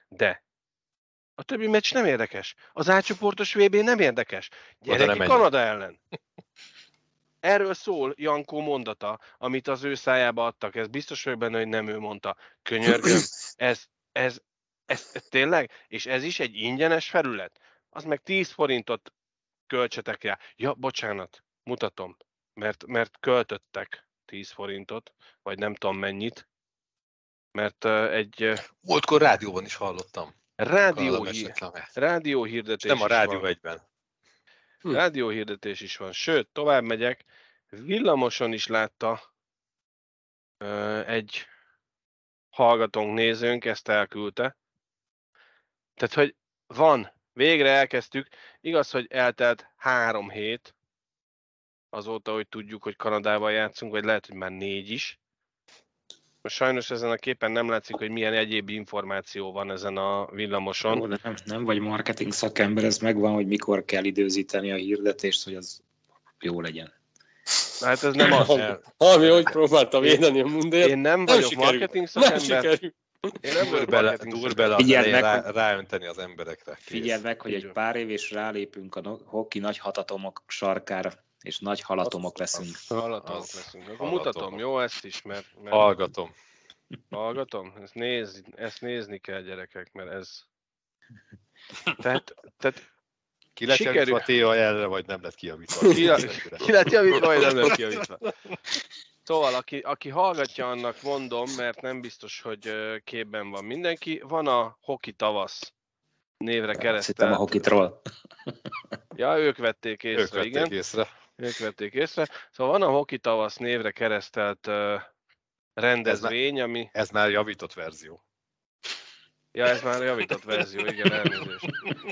de a többi meccs nem érdekes. Az átcsoportos VB nem érdekes. Gyere Oda ki Kanada ellen. Erről szól Jankó mondata, amit az ő szájába adtak. Ez biztos vagyok benne, hogy nem ő mondta. Könyörgöm, [CLEARS THROAT] ez, ez, ez, ez, tényleg? És ez is egy ingyenes felület. Az meg 10 forintot költsetek rá. Ja, bocsánat, mutatom, mert, mert költöttek 10 forintot, vagy nem tudom mennyit, mert uh, egy... Múltkor rádióban is hallottam. Rádió, hír, rádió hirdetés Nem a rádió van. egyben. Hm. Rádió hirdetés is van. Sőt, tovább megyek, villamoson is látta uh, egy hallgatónk, nézőnk, ezt elküldte. Tehát, hogy van Végre elkezdtük. Igaz, hogy eltelt három hét azóta, hogy tudjuk, hogy Kanadával játszunk, vagy lehet, hogy már négy is. Most sajnos ezen a képen nem látszik, hogy milyen egyéb információ van ezen a villamoson. Jó, nem, nem vagy marketing szakember, ez megvan, hogy mikor kell időzíteni a hirdetést, hogy az jó legyen. Hát ez nem az. Ami, hogy próbáltam védeni a mundért. Én nem, nem vagyok sikerül. marketing szakember. Nem én nem dur bele, dur bele az meg, rá, ráönteni az emberekre. Kész. Figyeld meg, hogy egy pár év és rálépünk a hoki nagy hatatomok sarkára, és nagy halatomok leszünk. Halatomok leszünk. Akkor mutatom, jó ezt is, mert... mert... Hallgatom. Hallgatom? Ezt, néz, ezt nézni kell, gyerekek, mert ez... Tehát, tehát ki lett Sikerül... javítva Téva erre, vagy nem lett kijavítva? Ki, ki lett javítva, vagy nem lett kijavítva? Szóval, aki, aki hallgatja, annak mondom, mert nem biztos, hogy képben van mindenki. Van a Hoki Tavasz névre keresztelt. a Hokitról. [LAUGHS] Ja, ők vették észre, ők vették igen. Észre. Ők vették észre. Szóval van a Hoki Tavasz névre keresztelt rendezvény, ez ami... Ez már javított verzió. Ja, ez már javított verzió, igen, elnézést.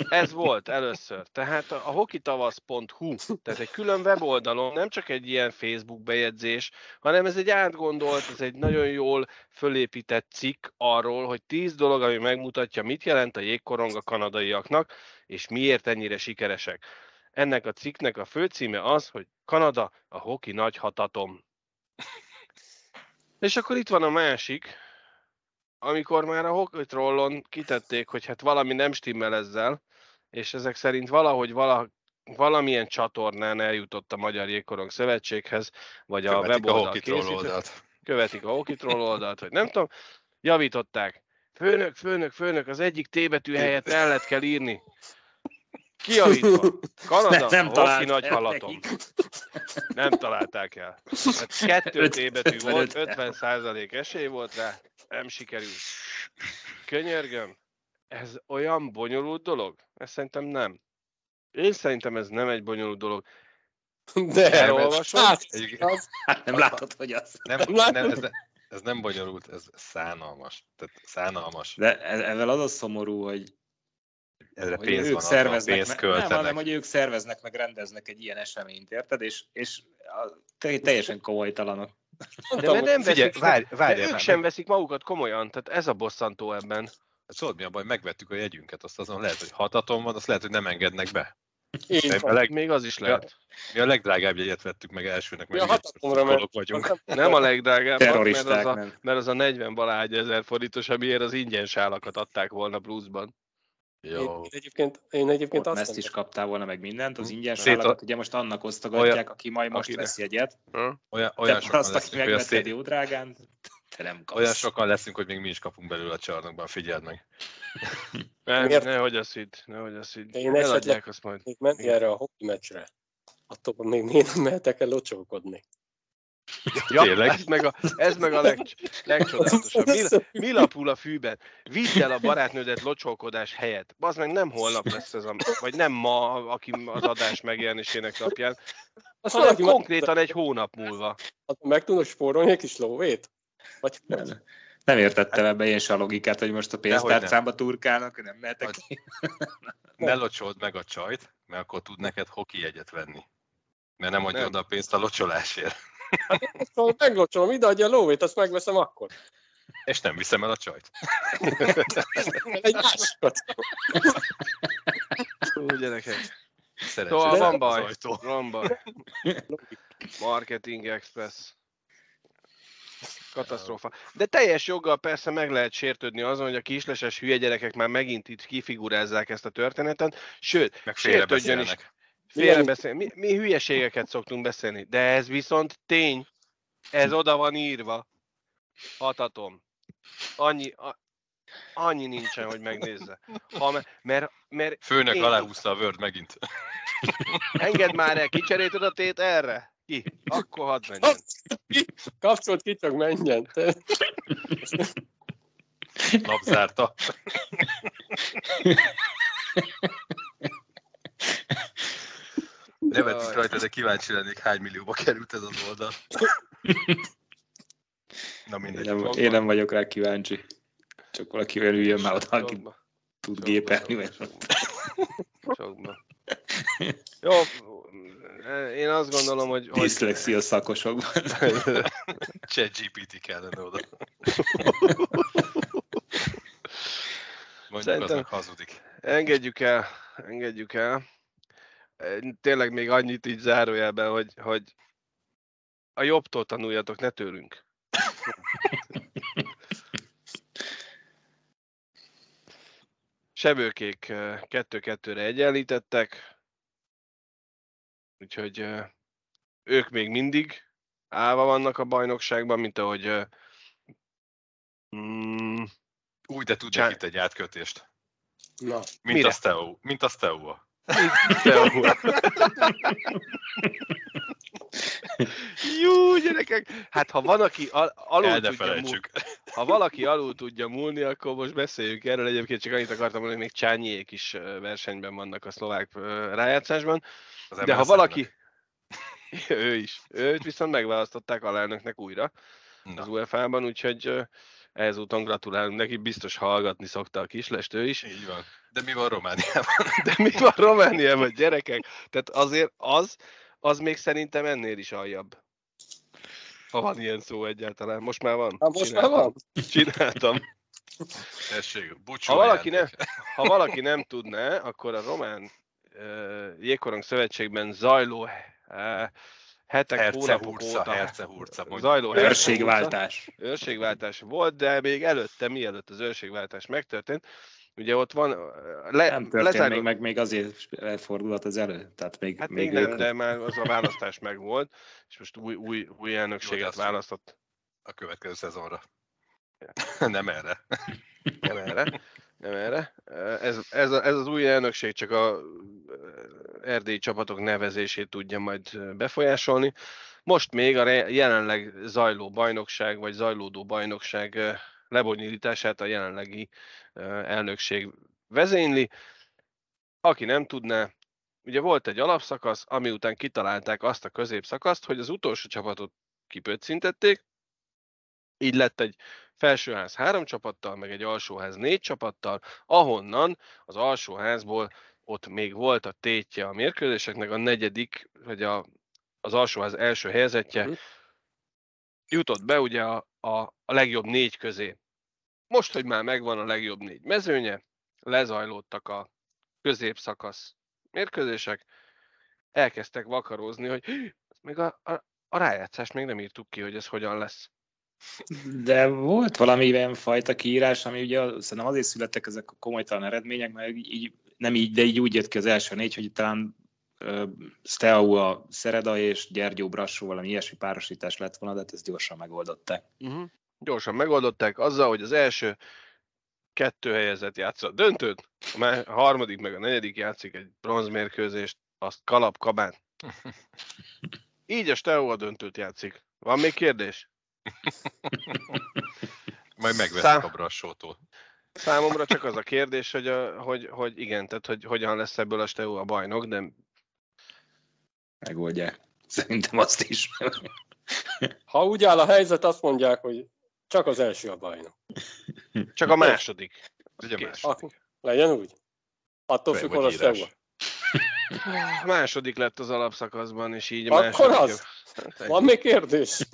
Ez volt először. Tehát a hokitavasz.hu, tehát egy külön weboldalon, nem csak egy ilyen Facebook bejegyzés, hanem ez egy átgondolt, ez egy nagyon jól fölépített cikk arról, hogy tíz dolog, ami megmutatja, mit jelent a jégkorong a kanadaiaknak, és miért ennyire sikeresek. Ennek a cikknek a főcíme az, hogy Kanada a hoki nagy hatatom. És akkor itt van a másik, amikor már a Hockey Trollon kitették, hogy hát valami nem stimmel ezzel, és ezek szerint valahogy vala, valamilyen csatornán eljutott a Magyar Jégkorong Szövetséghez, vagy Követik a weboldal a készítő, Követik a Hockey Troll oldalt, hogy nem tudom, javították. Főnök, főnök, főnök, az egyik T betű helyett el lehet kell írni. Kiavítva. Kanada, nem, nem nagy halatom. Nem találták el. Hát kettő T betű volt, 50 esély volt rá, nem sikerült. Könyörgöm, ez olyan bonyolult dolog? Ez szerintem nem. Én szerintem ez nem egy bonyolult dolog. De elolvasod. Hát, az, hát nem látod, hogy az. Nem, nem, nem ez, ez nem bonyolult, ez szánalmas. Tehát szánalmas. De e- ezzel az a szomorú, hogy Ezre hogy pénz ők van, szerveznek, pénz meg, nem, hanem, hogy ők szerveznek, meg rendeznek egy ilyen eseményt, érted? És, és teljesen komolytalanok. De mert nem veszik, várj, várj, ők sem veszik magukat komolyan, tehát ez a bosszantó ebben. Szóval mi a baj, megvettük a jegyünket, azt azon lehet, hogy hataton van, azt lehet, hogy nem engednek be. Én a leg... Még az is lehet. Mi a legdrágább jegyet vettük meg elsőnek, mert hatatomra vagyunk. [LAUGHS] Nem a legdrágább, mert az a, mert az a 40 valahány ezer forintos, amiért az ingyen sálakat adták volna pluszban. Jó. Én egyébként, én egyébként azt ezt is kaptál volna meg mindent, az hm. ingyen sálakat, ugye most annak osztogatják, olyan, aki majd most akire. vesz jegyet. Hm? Olyan, olyan sokan azt, aki megvetted jó drágán, te nem kapsz. Olyan sokan leszünk, hogy még mi is kapunk belőle a csarnokban, figyeld meg. [LAUGHS] ne, nehogy azt hidd, nehogy azt hidd. Én esetleg azt majd. még menni erre a hoki meccsre. Attól még miért nem mehetek el locsolkodni. Ja, Tényleg? Ez meg a, ez meg a leg, legcsodálatosabb. Mi, mi lapul a fűben? Vidd el a barátnődet locsolkodás helyett. Az meg nem holnap lesz ez a, vagy nem ma, aki az adás megjelenésének napján, Azt hanem konkrétan egy hónap múlva. Hát meg tudod spórolni egy kis lóvét? Vagy nem, nem értettem ebbe én a logikát, hogy most a pénztárcámba turkálnak, nem mehetek ki. [LAUGHS] Ne locsold meg a csajt, mert akkor tud neked hoki jegyet venni. Mert nem adja oda a pénzt a locsolásért. Hát, meglocsolom, ide adja a lóvét, azt megveszem akkor. És nem viszem el a csajt. Egy másikat. Ú, gyerekek. Szóval van baj, van baj. Marketing Express. Katasztrófa. De teljes joggal persze meg lehet sértődni azon, hogy a kisleses hülye gyerekek már megint itt kifigurázzák ezt a történetet, sőt, meg sértődjön is. Félrebeszél. Mi, mi hülyeségeket szoktunk beszélni, de ez viszont tény. Ez oda van írva. Hatatom. Annyi, a, annyi nincsen, hogy megnézze. Ha, mert, mert Főnök én... aláhúzta a Word megint. Engedd már el, kicseréted a tét erre? Ki? Akkor hadd menjen. Kapcsolt ki, csak menjen. Napzárta. [LAUGHS] Nevetünk rajta, de kíváncsi lennék, hány millióba került ez az oldal. Na mindegy. Én nem, én nem vagyok rá kíváncsi. Csak valaki olyan üljön már oda, aki tud gépelni. Sokba. Jó, én azt gondolom, hogy... Diszlexia szakosokban. [LAUGHS] Chat GPT kellene oda. Mondjuk Szerintem az hazudik. Engedjük el, engedjük el. Tényleg még annyit így zárójelben, hogy, hogy a jobbtól tanuljatok, ne tőlünk. Sebőkék kettő-kettőre egyenlítettek, úgyhogy ők még mindig állva vannak a bajnokságban, mint ahogy mm, úgy, de tudják itt egy átkötést. Na, mint Mire? a Steo, mint a Steo. Jó, gyerekek! Hát ha van, aki al- alul El, tudja múlni, ha valaki alul tudja múlni, akkor most beszéljünk erről. Egyébként csak annyit akartam mondani, hogy még Csányiék is versenyben vannak a szlovák rájátszásban. Az De ha valaki... [LAUGHS] ő is. Őt viszont megválasztották alelnöknek újra Na. az UEFA-ban, úgyhogy ezúton gratulálunk neki, biztos hallgatni szokta a kislest ő is. Így van. De mi van Romániában? [LAUGHS] De mi van Romániában, gyerekek? Tehát azért az, az még szerintem ennél is aljabb. Ha van ilyen szó egyáltalán. Most már van. Ha most Csináltam. már van? [LAUGHS] Csináltam. Tessék, ha valaki, nem, ha valaki nem tudná, akkor a Román uh, Jégkorong Szövetségben zajló uh, hetek, Herce, hónapok hurca, óta herce, hurca, zajló őrségváltás. Őrségváltás volt, de még előtte, mielőtt az őrségváltás megtörtént, ugye ott van... Le, nem történt lezárul... még meg, még azért fordulat az elő. Tehát még, hát még, még nem, de már az a választás meg volt, és most új, új, új elnökséget Jó, választott. A következő szezonra. [LAUGHS] nem erre. nem erre. Nem erre. Ez, ez, ez az új elnökség csak a erdélyi csapatok nevezését tudja majd befolyásolni. Most még a jelenleg zajló bajnokság, vagy zajlódó bajnokság lebonyolítását a jelenlegi elnökség vezényli. Aki nem tudná, ugye volt egy alapszakasz, ami után kitalálták azt a középszakaszt, hogy az utolsó csapatot kipöccintették, így lett egy felsőház három csapattal, meg egy alsóház négy csapattal, ahonnan az alsóházból ott még volt a tétje a mérkőzéseknek, a negyedik, vagy a, az alsóház első helyzetje uh-huh. jutott be ugye a, a, a legjobb négy közé. Most, hogy már megvan a legjobb négy mezőnye, lezajlottak a középszakasz mérkőzések, elkezdtek vakarózni, hogy még a, a, a rájátszást még nem írtuk ki, hogy ez hogyan lesz. De volt valami ilyen fajta kiírás, ami ugye szerintem azért születtek ezek a komolytalan eredmények, mert így, nem így, de így úgy jött ki az első négy, hogy talán uh, Steau a Szereda és Gyergyó Brassó valami ilyesmi párosítás lett volna, de hát ezt gyorsan megoldották. Uh-huh. Gyorsan megoldották azzal, hogy az első kettő helyezett játszott döntőt, a harmadik meg a negyedik játszik egy bronzmérkőzést, azt kalap kabán. [LAUGHS] Így a Steau a döntőt játszik. Van még kérdés? Majd megveszek Szám... a brassótól. Számomra csak az a kérdés, hogy, a, hogy, hogy igen, tehát hogy hogyan lesz ebből a Steaua a bajnok, de... Megoldják. Szerintem azt is. Ha úgy áll a helyzet, azt mondják, hogy csak az első a bajnok. Csak a második. Ugye a második. Legyen úgy. Attól függ, hol a Steaua. Második lett az alapszakaszban, és így Akkor második... az. Hát Van még kérdés?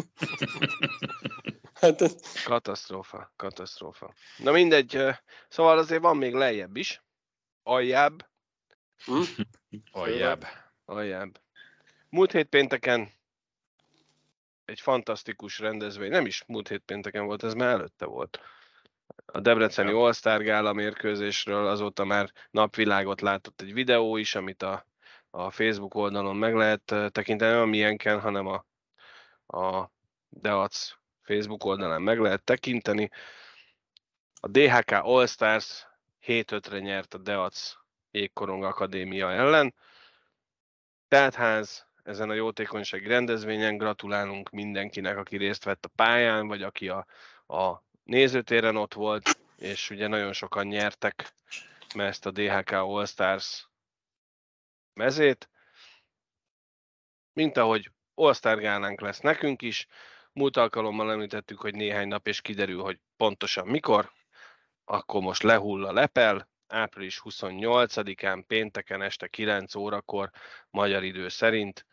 Hát, katasztrófa, katasztrófa. Na mindegy, szóval azért van még lejjebb is. Aljább. Hm? [LAUGHS] Aljább. Aljább. Múlt hét pénteken egy fantasztikus rendezvény, nem is múlt hét pénteken volt, ez már előtte volt. A Debreceni All-Star Gála mérkőzésről azóta már napvilágot látott egy videó is, amit a a Facebook oldalon meg lehet tekinteni, nem a milyenken, hanem a, a Deac Facebook oldalán meg lehet tekinteni. A DHK All Stars 7-5-re nyert a Deac Jégkorong Akadémia ellen. ház ezen a jótékonysági rendezvényen gratulálunk mindenkinek, aki részt vett a pályán, vagy aki a, a nézőtéren ott volt, és ugye nagyon sokan nyertek, ezt a DHK All Stars mezét, mint ahogy All-Star lesz nekünk is. Múlt alkalommal említettük, hogy néhány nap, és kiderül, hogy pontosan mikor. Akkor most lehull a lepel, április 28-án, pénteken este 9 órakor, magyar idő szerint.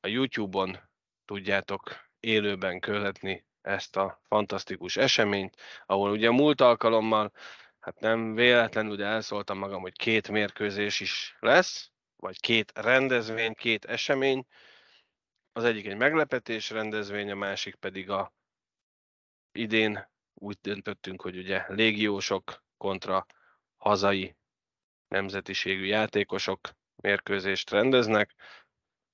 A YouTube-on tudjátok élőben követni ezt a fantasztikus eseményt, ahol ugye múlt alkalommal hát nem véletlenül, de elszóltam magam, hogy két mérkőzés is lesz, vagy két rendezvény, két esemény. Az egyik egy meglepetés rendezvény, a másik pedig a idén úgy döntöttünk, hogy ugye légiósok kontra hazai nemzetiségű játékosok mérkőzést rendeznek.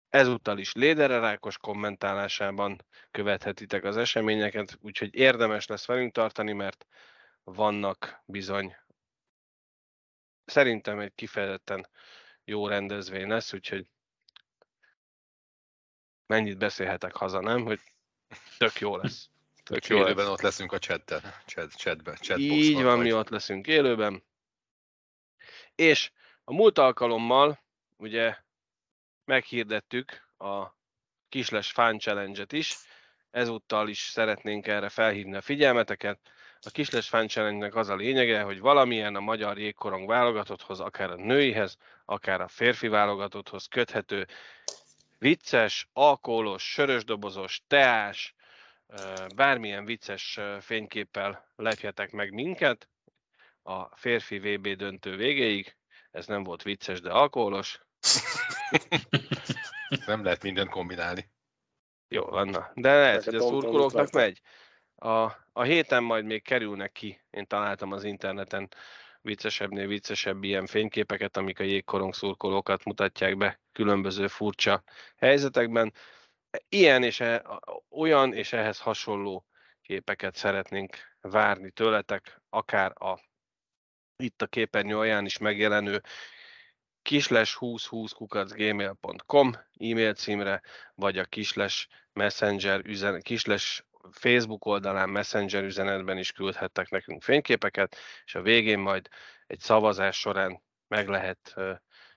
Ezúttal is Lédererákos kommentálásában követhetitek az eseményeket, úgyhogy érdemes lesz velünk tartani, mert vannak bizony. Szerintem egy kifejezetten jó rendezvény lesz, úgyhogy mennyit beszélhetek haza, nem? Hogy tök jó lesz. [LAUGHS] Tök jó élőben lesz. ott leszünk a chatben, chat, chatben, chat Így van, vagy. mi ott leszünk élőben. És a múlt alkalommal ugye meghirdettük a Kisles Fan Challenge-et is, ezúttal is szeretnénk erre felhívni a figyelmeteket. A Kisles Fan challenge az a lényege, hogy valamilyen a magyar jégkorong válogatotthoz, akár a nőihez, akár a férfi válogatotthoz köthető vicces, alkoholos, sörösdobozos, teás, bármilyen vicces fényképpel lepjetek meg minket a férfi VB döntő végéig. Ez nem volt vicces, de alkoholos. [LAUGHS] nem lehet mindent kombinálni. Jó, van. De lehet, hogy a szurkolóknak megy. A, a héten majd még kerülnek ki, én találtam az interneten viccesebbnél viccesebb ilyen fényképeket, amik a jégkorong szurkolókat mutatják be különböző furcsa helyzetekben. Ilyen és e, olyan és ehhez hasonló képeket szeretnénk várni tőletek, akár a itt a képernyő alján is megjelenő kisles2020 kukacgmail.com e-mail címre, vagy a kisles messenger üzen, kisles Facebook oldalán, Messenger üzenetben is küldhettek nekünk fényképeket, és a végén majd egy szavazás során meg lehet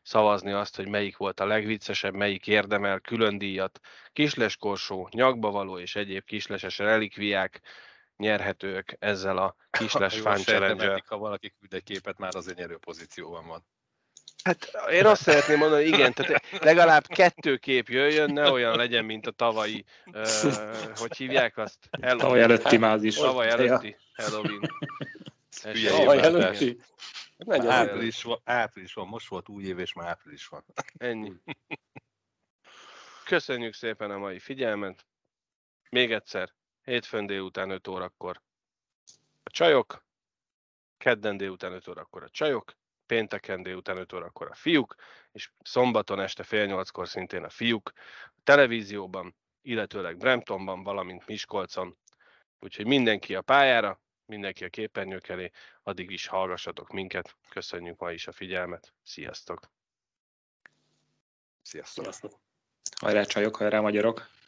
szavazni azt, hogy melyik volt a legviccesebb, melyik érdemel külön díjat. Kisleskorsó, nyakbavaló és egyéb kisleses relikviák nyerhetők ezzel a [LAUGHS] kisles fan challenge Ha valaki küld egy képet, már az nyerő pozícióban van. Hát én azt szeretném mondani, igen, tehát legalább kettő kép jöjjön, ne olyan legyen, mint a tavalyi, uh, hogy hívják azt? Halloween. Tavaly előtti mázis. Tavaly előtti Halloween. Tavaly előtti. Április, van, április van, most volt új év, és már április van. Ennyi. Köszönjük szépen a mai figyelmet. Még egyszer, hétfőn délután 5 órakor a csajok, kedden délután 5 órakor a csajok, pénteken délután 5 órakor a fiúk, és szombaton este fél nyolckor szintén a fiúk, a televízióban, illetőleg Bramptonban, valamint Miskolcon. Úgyhogy mindenki a pályára, mindenki a képernyők elé, addig is hallgassatok minket. Köszönjük ma is a figyelmet. Sziasztok! Sziasztok! Sziasztok. Hajrá csajok, hajrá magyarok!